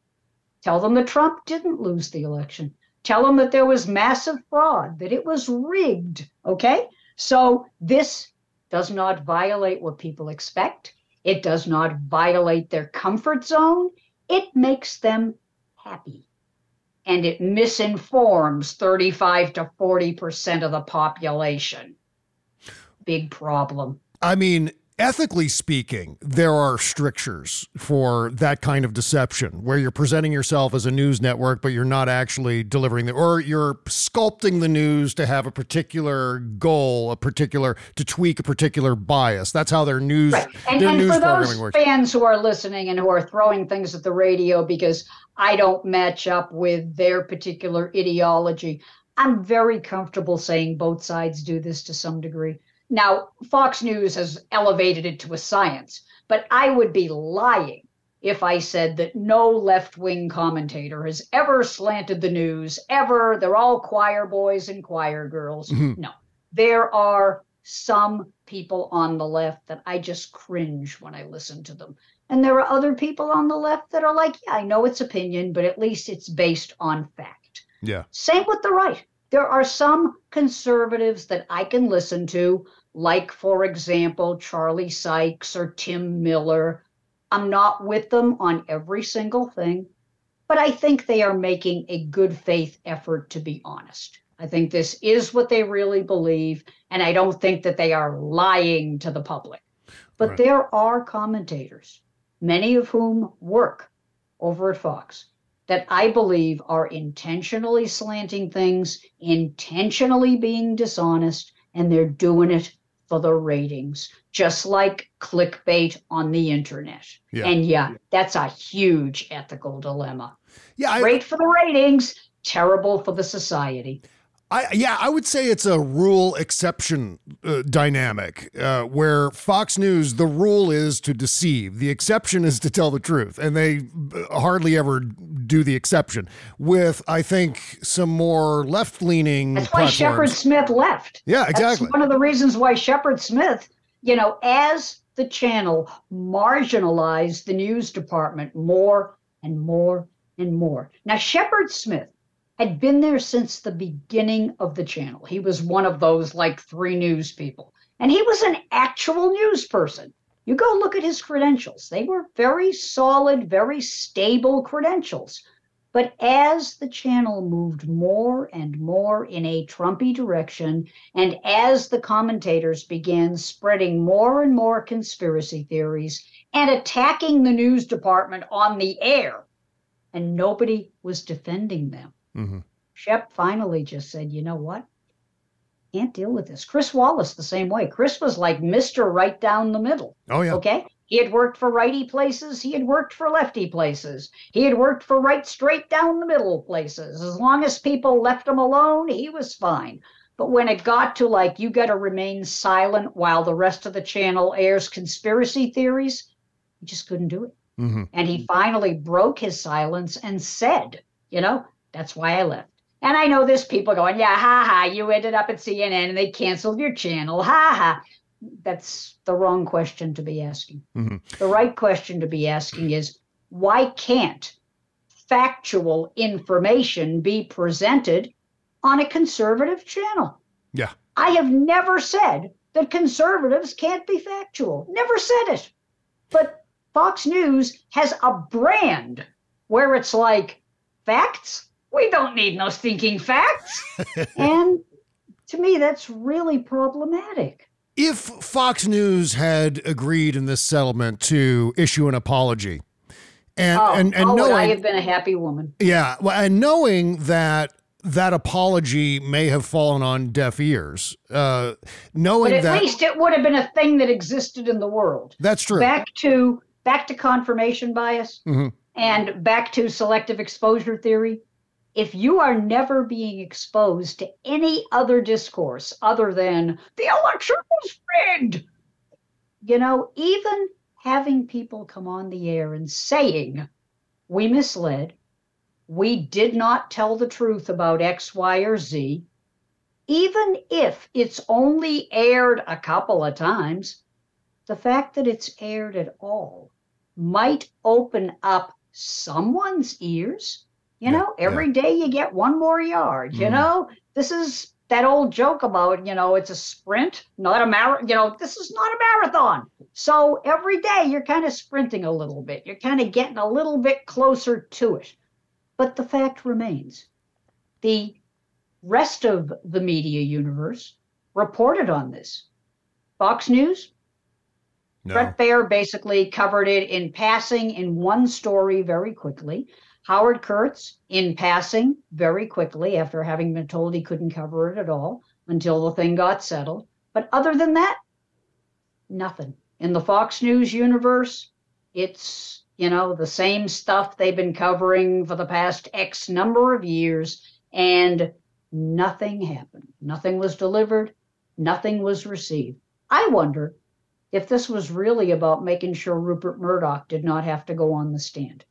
Tell them that Trump didn't lose the election. Tell them that there was massive fraud, that it was rigged. Okay? So, this does not violate what people expect. It does not violate their comfort zone. It makes them happy. And it misinforms 35 to 40% of the population. Big problem.
I mean, ethically speaking, there are strictures for that kind of deception where you're presenting yourself as a news network, but you're not actually delivering the, or you're sculpting the news to have a particular goal, a particular, to tweak a particular bias. That's how their news,
And,
their
and
news
for those
works.
fans who are listening and who are throwing things at the radio because I don't match up with their particular ideology, I'm very comfortable saying both sides do this to some degree. Now, Fox News has elevated it to a science, but I would be lying if I said that no left wing commentator has ever slanted the news, ever. They're all choir boys and choir girls.
Mhm.
No, there are some people on the left that I just cringe when I listen to them. And there are other people on the left that are like, yeah, I know it's opinion, but at least it's based on fact.
Yeah.
Same with the right. There are some conservatives that I can listen to, like, for example, Charlie Sykes or Tim Miller. I'm not with them on every single thing, but I think they are making a good faith effort to be honest. I think this is what they really believe, and I don't think that they are lying to the public. But
Right.
there are commentators, many of whom work over at Fox, that I believe are intentionally slanting things, intentionally being dishonest, and they're doing it for the ratings, just like clickbait on the internet.
Yeah.
And yeah, that's a huge ethical dilemma.
Yeah, I-
great for the ratings, terrible for the society.
I, yeah, I would say it's a rule exception uh, dynamic uh, where Fox News, the rule is to deceive. The exception is to tell the truth. And they uh, hardly ever do the exception. With, I think, some more left leaning
That's why Shepard Smith left.
Yeah, exactly.
That's one of the reasons why Shepard Smith, you know, as the channel marginalized the news department more and more and more. Now, Shepard Smith had been there since the beginning of the channel. He was one of those like three news people, and he was an actual news person. You go look at his credentials. They were very solid, very stable credentials. But as the channel moved more and more in a Trumpy direction, and as the commentators began spreading more and more conspiracy theories and attacking the news department on the air, and nobody was defending them,
Mm-hmm.
Shep finally just said, you know what? Can't deal with this. Chris Wallace, the same way. Chris was like Mr. Right down the middle.
Oh, yeah.
Okay. He had worked for righty places. He had worked for lefty places. He had worked for right straight down the middle places. As long as people left him alone, he was fine. But when it got to like, you got to remain silent while the rest of the channel airs conspiracy theories, he just couldn't do it.
Mm-hmm.
And he finally broke his silence and said, you know, that's why I left. And I know there's people going, yeah, ha ha, you ended up at CNN and they canceled your channel. Ha ha. That's the wrong question to be asking.
Mm-hmm.
The right question to be asking is why can't factual information be presented on a conservative channel?
Yeah.
I have never said that conservatives can't be factual. Never said it. But Fox News has a brand where it's like, facts? We don't need no stinking facts. and to me, that's really problematic.
If Fox News had agreed in this settlement to issue an apology, and
oh,
and, and
oh,
knowing,
I have been a happy woman.
yeah, well, and knowing that that apology may have fallen on deaf ears, uh, knowing
But at
that
least it would have been a thing that existed in the world.
that's true.
Back to back to confirmation bias
Mhm.
and back to selective exposure theory. If you are never being exposed to any other discourse other than the election was rigged, you know, even having people come on the air and saying we misled, we did not tell the truth about X, Y, or Z, even if it's only aired a couple of times, the fact that it's aired at all might open up someone's ears. You
Yeah,
know, every day you get one more yard. You
Mhm.
know, this is that old joke about, you know, it's a sprint, not a marathon. You know, this is not a marathon. So every day you're kind of sprinting a little bit. You're kind of getting a little bit closer to it. But the fact remains the rest of the media universe reported on this. Fox News,
no.
Bret Baier basically covered it in passing in one story very quickly. Howard Kurtz in passing very quickly after having been told he couldn't cover it at all until the thing got settled. But other than that, nothing. In the Fox News universe, it's, you know, the same stuff they've been covering for the past X number of years, and nothing happened. Nothing was delivered, nothing was received. I wonder if this was really about making sure Rupert Murdoch did not have to go on the stand.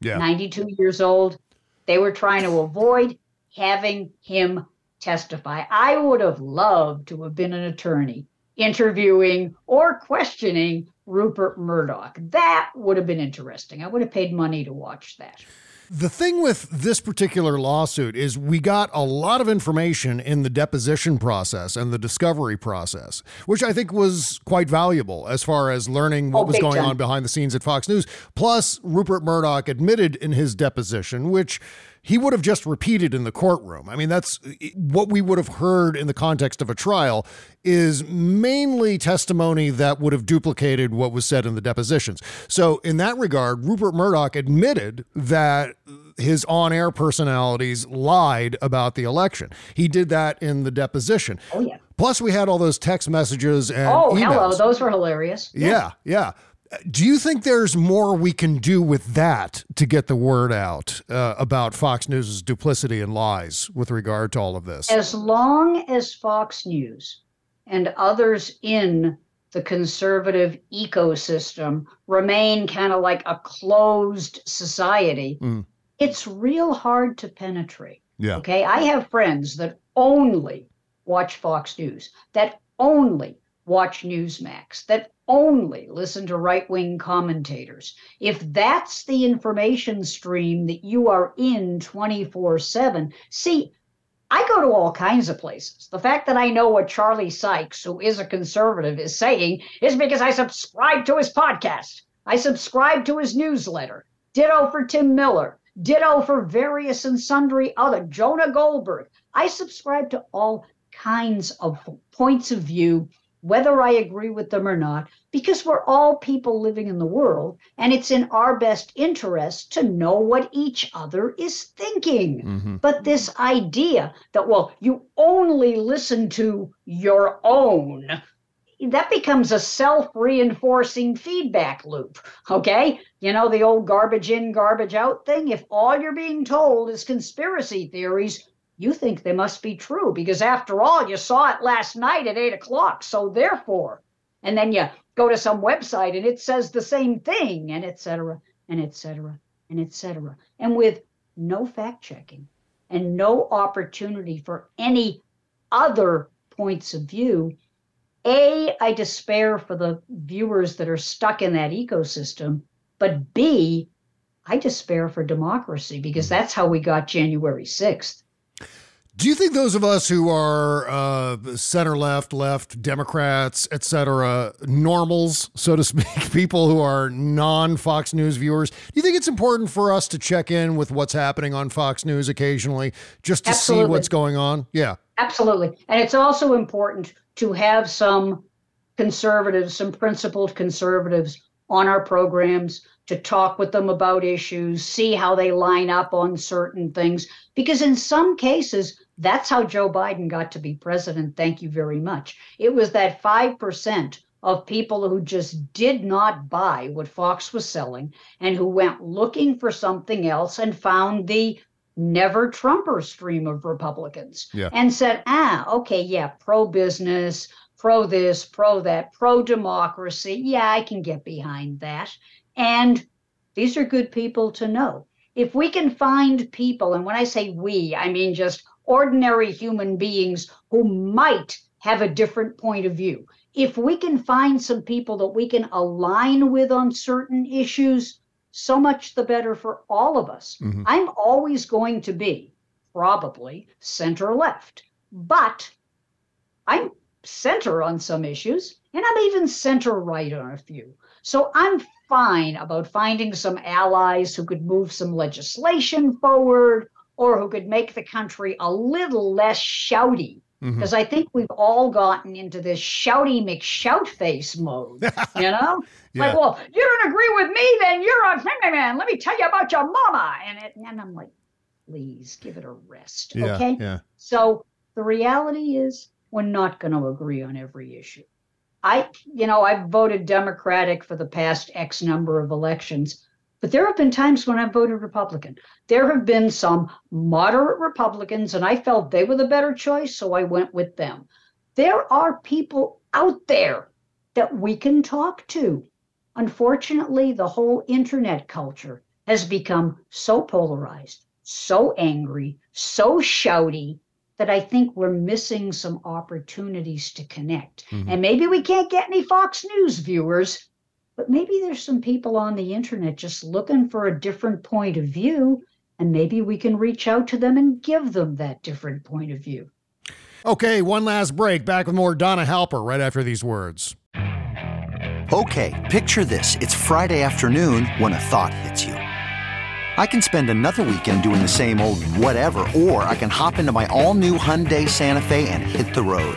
Yeah.
92 years old. They were trying to avoid having him testify. I would have loved to have been an attorney interviewing or questioning Rupert Murdoch. That would have been interesting. I would have paid money to watch that.
The thing with this particular lawsuit is we got a lot of information in the deposition process and the discovery process, which I think was quite valuable as far as learning what
Oh,
was going
time.
on behind the scenes at Fox News. Plus, Rupert Murdoch admitted in his deposition, which he would have just repeated in the courtroom. I mean, that's what we would have heard in the context of a trial is mainly testimony that would have duplicated what was said in the depositions. So, in that regard, Rupert Murdoch admitted that his on air personalities lied about the election. He did that in the deposition.
Oh, yeah.
Plus, we had all those text messages and
Oh,
emails.
hello. Those were hilarious.
Yeah, yeah. Do you think there's more we can do with that to get the word out uh, about Fox News' duplicity and lies with regard to all of this?
As long as Fox News and others in the conservative ecosystem remain kind of like a closed society,
Mm.
it's real hard to penetrate.
Yeah.
Okay. I have friends that only watch Fox News, that only watch Newsmax, that only listen to right wing commentators. If that's the information stream that you are in 24 7, see, I go to all kinds of places. The fact that I know what Charlie Sykes, who is a conservative, is saying is because I subscribe to his podcast. I subscribe to his newsletter. Ditto for Tim Miller. Ditto for various and sundry other Jonah Goldberg. I subscribe to all kinds of points of view, whether I agree with them or not, because we're all people living in the world, and it's in our best interest to know what each other is thinking.
Mm-hmm.
But this idea that, well, you only listen to your own, that becomes a self reinforcing feedback loop. Okay. You know, the old garbage in, garbage out thing. If all you're being told is conspiracy theories, you think they must be true because after all, you saw it last night at eight o'clock. So therefore, and then you go to some website and it says the same thing, and etc and etc and etc. And with no fact checking and no opportunity for any other points of view, A, I despair for the viewers that are stuck in that ecosystem, but B, I despair for democracy because mm-hmm. that's how we got January 6th.
Do you think those of us who are uh, center left, left, Democrats, etc., normals, so to speak, people who are non Fox News viewers, do you think it's important for us to check in with what's happening on Fox News occasionally just to
Absolutely.
see what's going on? Yeah.
Absolutely. And it's also important to have some conservatives, some principled conservatives on our programs to talk with them about issues, see how they line up on certain things. Because in some cases, that's how Joe Biden got to be president. Thank you very much. It was that 5% of people who just did not buy what Fox was selling and who went looking for something else and found the never Trumper stream of Republicans
Yeah.
and said, ah, okay, yeah, pro business, pro this, pro that, pro democracy. Yeah, I can get behind that. And these are good people to know. If we can find people, and when I say we, I mean just ordinary human beings who might have a different point of view. If we can find some people that we can align with on certain issues, so much the better for all of us.
Mhm.
I'm always going to be probably center left, but I'm center on some issues, and I'm even center right on a few. So I'm fine about finding some allies who could move some legislation forward or who could make the country a little less shouty.
Mm-hmm.
Because I think we've all gotten into this shouty McShout face mode, you know?
Yeah.
Like, well, you don't agree with me, then you're a man. Let me tell you about your mama. And, it, and I'm like, please give it a rest.
Yeah.
okay.
Yeah.
So the reality is, we're not going to agree on every issue. I, you know, I've voted Democratic for the past X number of elections, but there have been times when I've voted Republican. There have been some moderate Republicans, and I felt they were the better choice, so I went with them. There are people out there that we can talk to. Unfortunately, the whole internet culture has become so polarized, so angry, so shouty that I think we're missing some opportunities to connect.
Mhm.
And maybe we can't get any Fox News viewers, but maybe there's some people on the internet just looking for a different point of view, and maybe we can reach out to them and give them that different point of view.
Okay, one last break. Back with more Donna Halper right after these words.
Okay, picture this. It's Friday afternoon when a thought hits you. I can spend another weekend doing the same old whatever, or I can hop into my all new Hyundai Santa Fe and hit the road.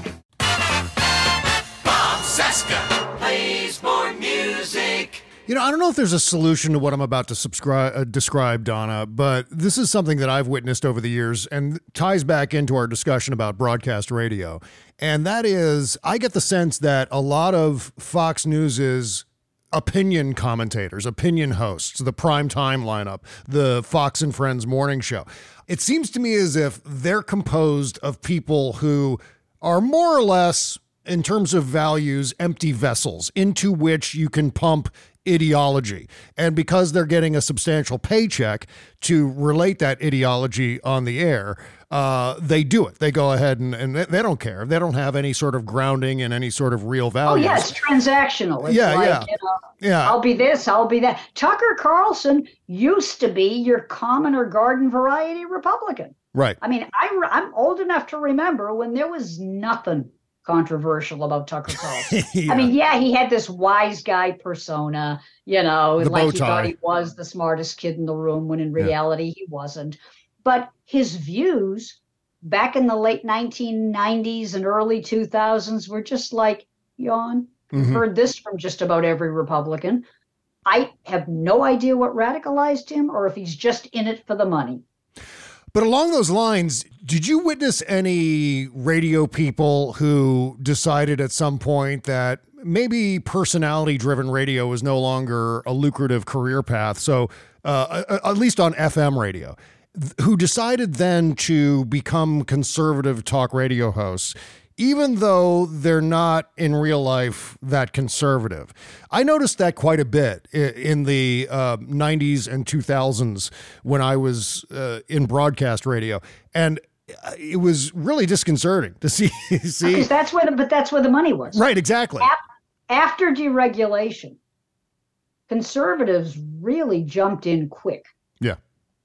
You know, I don't know if there's a solution to what I'm about to subscribe, uh, describe, Donna, but this is something that I've witnessed over the years and ties back into our discussion about broadcast radio. And that is, I get the sense that a lot of Fox News's opinion commentators, opinion hosts, the prime time lineup, the Fox and Friends morning show, it seems to me as if they're composed of people who are more or less in terms of values, empty vessels into which you can pump ideology. And because they're getting a substantial paycheck to relate that ideology on the air, uh, they do it. They go ahead and, and they don't care. They don't have any sort of grounding and any sort of real value.
Oh
values.
yeah, it's transactional. It's
Yeah,
like,
yeah.
You know,
Yeah.
I'll be this, I'll be that. Tucker Carlson used to be your common or garden variety Republican.
Right.
I mean, I, I'm old enough to remember when there was nothing controversial about Tucker Carlson.
Yeah.
I mean, yeah, he had this wise guy persona, you know,
The
like he thought he was the smartest kid in the room when in
Yeah.
reality he wasn't. But his views back in the late 1990s and early 2000s were just like, yawn.
Mhm.
Heard this from just about every Republican. I have no idea what radicalized him or if he's just in it for the money.
But along those lines, did you witness any radio people who decided at some point that maybe personality driven radio was no longer a lucrative career path? So, uh, at least on FM radio, who decided then to become conservative talk radio hosts, even though they're not in real life that conservative. I noticed that quite a bit in the uh, 90s and 2000s when I was uh, in broadcast radio. And uh, it was really disconcerting to see. see
Because that's where the but that's where the money was.
right, exactly.
Ap- After deregulation, conservatives really jumped in quick.
Yeah.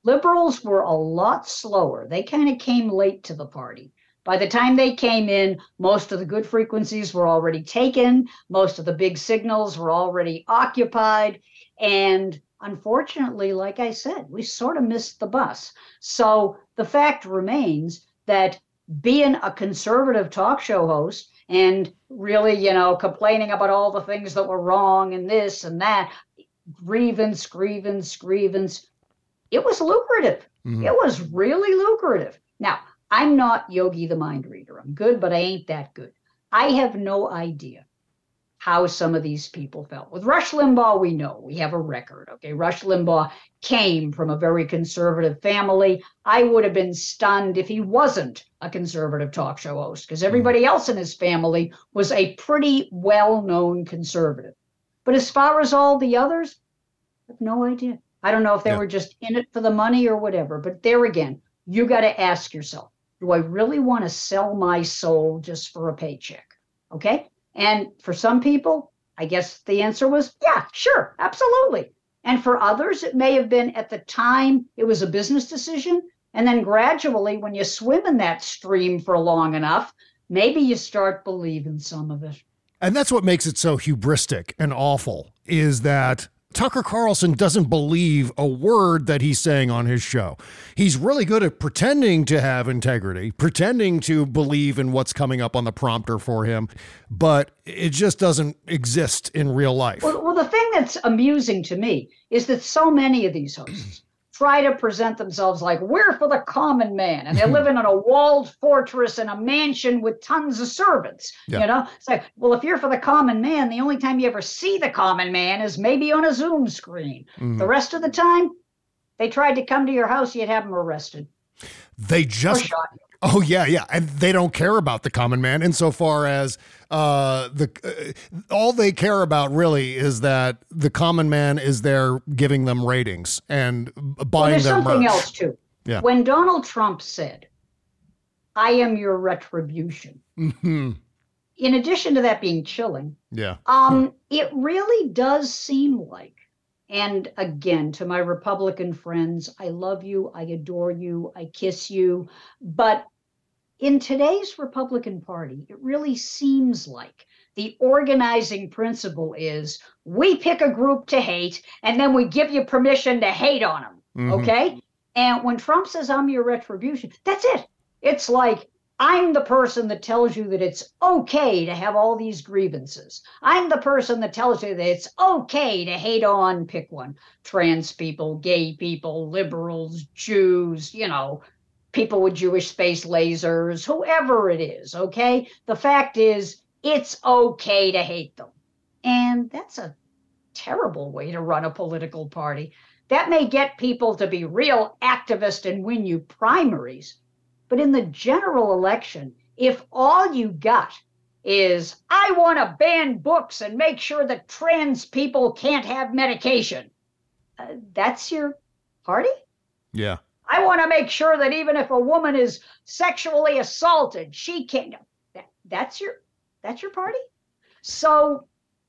Liberals were a lot slower. They kind of came late to the party. By the time they came in, most of the good frequencies were already taken, most of the big signals were already occupied. And unfortunately, like I said, we sort of missed the bus. So the fact remains that being a conservative talk show host and really, you know, complaining about all the things that were wrong and this and that, grievance, grievance, grievance, it was lucrative.
Mhm.
It was really lucrative. Now, I'm not Yogi the mind reader. I'm good, but I ain't that good. I have no idea how some of these people felt. With Rush Limbaugh, we know we have a record. Okay. Rush Limbaugh came from a very conservative family. I would have been stunned if he wasn't a conservative talk show host because mm-hmm. everybody else in his family was a pretty well known conservative. But as far as all the others, I have no idea. I don't know if they
Yeah.
were just in it for the money or whatever. But there again, you got to ask yourself do I really want to sell my soul just for a paycheck? Okay. And for some people, I guess the answer was, yeah, sure, absolutely. And for others, it may have been at the time it was a business decision. And then gradually, when you swim in that stream for long enough, maybe you start believing some of it.
And that's what makes it so hubristic and awful is that Tucker Carlson doesn't believe a word that he's saying on his show. He's really good at pretending to have integrity, pretending to believe in what's coming up on the prompter for him, but it just doesn't exist in real life.
Well, well, the thing that's amusing to me is that so many of these hosts try to present themselves like we're for the common man, and they're living in a walled fortress in a mansion with tons of servants.
Yeah.
You know, it's like, well, if you're for the common man, the only time you ever see the common man is maybe on a Zoom screen.
Mhm.
The rest of the time, they tried to come to your house, you'd have them arrested
They just. Oh yeah, yeah, and they don't care about the common man insofar as uh, the uh, all they care about really is that the common man is there giving them ratings and
Well,
buying
there's
their
something
merch.
else too.
Yeah.
When Donald Trump said, "I am your retribution,"
Mhm.
in addition to that being chilling,
Yeah.
Um, it really does seem like, and again, to my Republican friends, I love you, I adore you, I kiss you. But in today's Republican Party, it really seems like the organizing principle is we pick a group to hate and then we give you permission to hate on them.
Mhm.
Okay. And when Trump says, I'm your retribution, that's it. It's like, I'm the person that tells you that it's okay to have all these grievances. I'm the person that tells you that it's okay to hate on, pick one, trans people, gay people, liberals, Jews, you know, people with Jewish space lasers, whoever it is, okay? The fact is, it's okay to hate them. And that's a terrible way to run a political party. That may get people to be real activists and win you primaries. But in the general election, if all you got is, I want to ban books and make sure that trans people can't have medication, uh, that's your party?
Yeah.
I want to make sure that even if a woman is sexually assaulted, she can't. That, that's your that's your party. So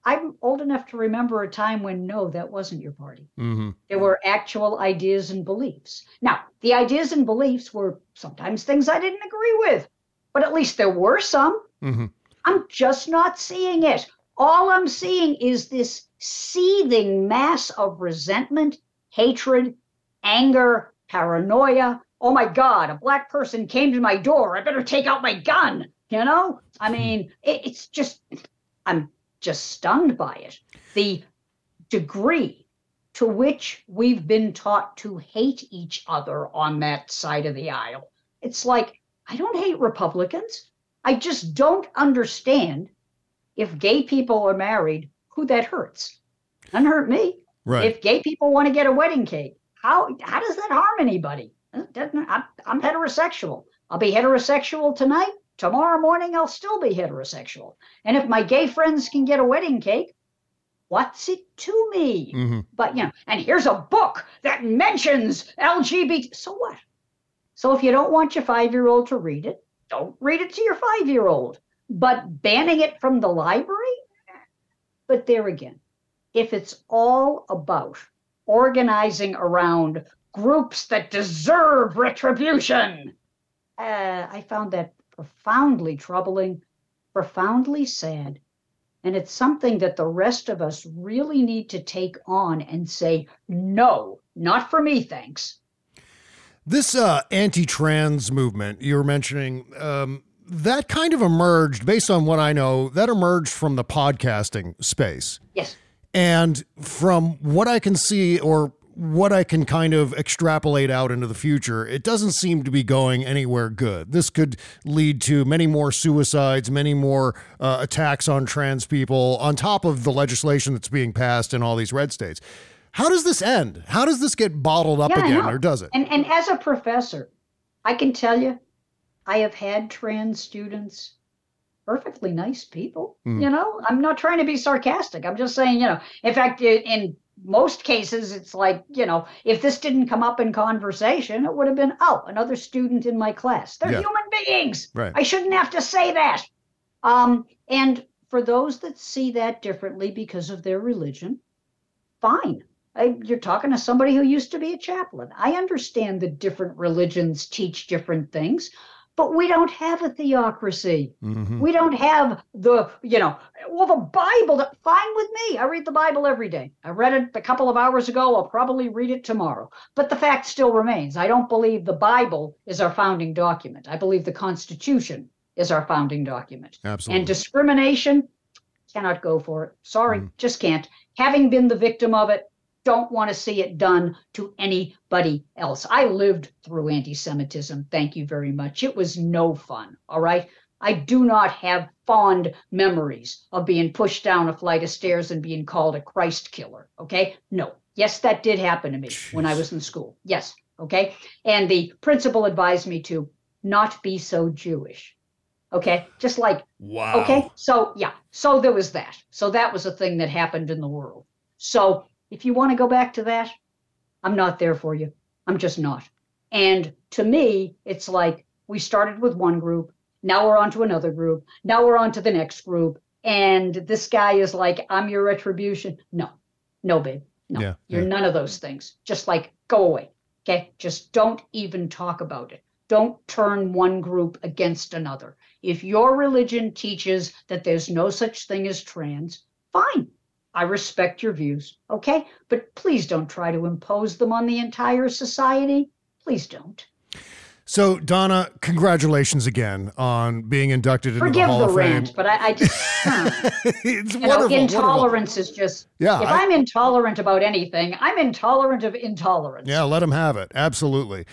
I'm old enough to remember a time when no, that wasn't your party.
Mm-hmm.
There were actual ideas and beliefs. Now, the ideas and beliefs were sometimes things I didn't agree with, but at least there were some.
Mm-hmm.
I'm just not seeing it. All I'm seeing is this seething mass of resentment, hatred, anger, paranoia. Oh my God, a black person came to my door. I better take out my gun. You know? I mean, it, it's just, I'm just stunned by it. The degree to which we've been taught to hate each other on that side of the aisle. It's like, I don't hate Republicans. I just don't understand if gay people are married, who that hurts. Doesn't hurt me.
Right.
If gay people want to get a wedding cake, how how does that harm anybody? I'm, I'm heterosexual. I'll be heterosexual tonight. Tomorrow morning, I'll still be heterosexual. And if my gay friends can get a wedding cake, what's it to me?
Mm-hmm.
But, you know, and here's a book that mentions LGBT. So what? So if you don't want your five year old to read it, don't read it to your five year old. But banning it from the library? But there again, if it's all about organizing around groups that deserve retribution, uh, I found that profoundly troubling, profoundly sad. And it's something that the rest of us really need to take on and say, no, not for me, thanks.
This uh, anti-trans movement you were mentioning, um, that kind of emerged, based on what I know, that emerged from the podcasting space.
Yes.
And from what I can see, or what I can kind of extrapolate out into the future, it doesn't seem to be going anywhere good. This could lead to many more suicides, many more uh, attacks on trans people, on top of the legislation that's being passed in all these red states. How does this end? How does this get bottled up
Yeah,
again, or does it?
And and as a professor, I can tell you, I have had trans students, perfectly nice people.
Mm.
You know, I'm not trying to be sarcastic. I'm just saying, you know, in fact, in most cases, it's like, you know, if this didn't come up in conversation, it would have been, oh, another student in my class. They're
Yeah.
human beings.
Right.
I shouldn't have to say that. Um, and for those that see that differently because of their religion, fine. I, you're talking to somebody who used to be a chaplain. I understand that different religions teach different things, but we don't have a theocracy.
Mhm.
We don't have the, you know, well, the Bible, fine with me. I read the Bible every day. I read it a couple of hours ago. I'll probably read it tomorrow. But the fact still remains I don't believe the Bible is our founding document. I believe the Constitution is our founding document.
Absolutely.
And discrimination, cannot go for it. Sorry, just can't. Having been the victim of it, don't want to see it done to anybody else. I lived through anti Semitism. Thank you very much. It was no fun. All right. I do not have fond memories of being pushed down a flight of stairs and being called a Christ killer. Okay. No. Yes, that did happen to me when I was in school. Yes. Okay. And the principal advised me to not be so Jewish. Okay. Just like
Wow.
Okay. So, yeah. So there was that. So that was a thing that happened in the world. So if you want to go back to that, I'm not there for you. I'm just not. And to me, it's like we started with one group. Now we're on to another group. Now we're on to the next group. And this guy is like, I'm your retribution. No, no, babe. No,
Yeah,
you're
yeah.
none of those things. Just like go away. Okay. Just don't even talk about it. Don't turn one group against another. If your religion teaches that there's no such thing as trans, fine. I respect your views. Okay. But please don't try to impose them on the entire society. Please don't.
So, Donna, congratulations again on being inducted into
Forgive
the Hall
the
of Fame.
rant, but I, I just huh.
it's
you know,
wonderful.
intolerance is just.
Yeah,
If
I,
am intolerant about anything, I'm intolerant of intolerance.
Yeah, let them have it. Absolutely.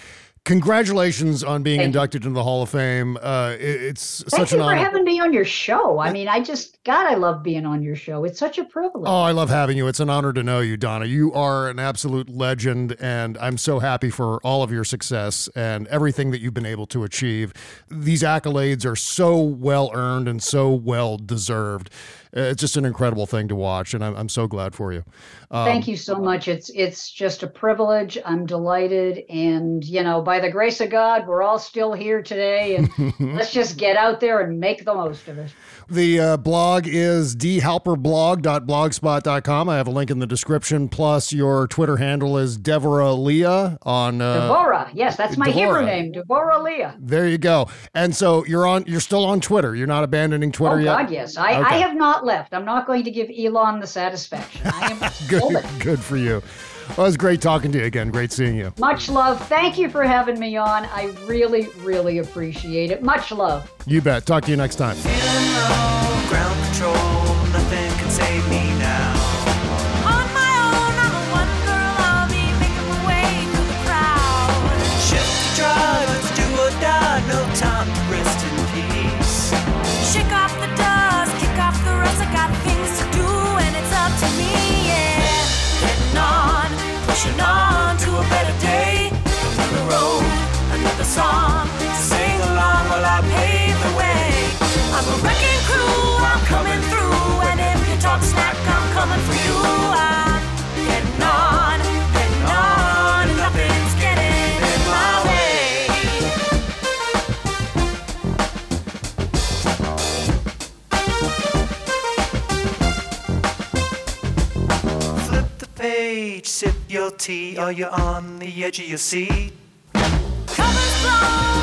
Congratulations on being
Thank you.
inducted into the Hall of Fame. Uh, it- it's
Thank
such
you
an
for having me on your show. I mean, I just, God, I love being on your show. It's such a privilege.
Oh, I love having you. It's an honor to know you, Donna. You are an absolute legend, and I'm so happy for all of your success and everything that you've been able to achieve. These accolades are so well earned and so well deserved. Uh, It's just an incredible thing to watch, and I'm, I'm so glad for you. Um,
Thank you so much. It's it's just a privilege. I'm delighted, and you know, by the grace of God, we're all still here today, and let's just get out there and make the most of it.
The uh, blog is dhalperblog.blogspot.com. I have a link in the description. Plus, your Twitter handle is Deborah Leah on. Uh,
Devorah, yes, that's my Hebrew name, Devorah Leah.
There you go. And so you're on. You're still on Twitter. You're not abandoning Twitter
oh
yet.
God, yes, I, I have not left. I'm not going to give Elon the satisfaction. I am
Good. Good for you. Well, it was great talking to you again. Great seeing you.
Much love. Thank you for having me on. I really, really appreciate it. Much love.
You bet. Talk to you next time.
Pushing page, sip your tea, or you're on the edge of your seat. Covers blown,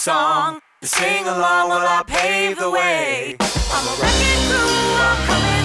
song to sing along while I pave the way. I'm a wrecking crew, I'm coming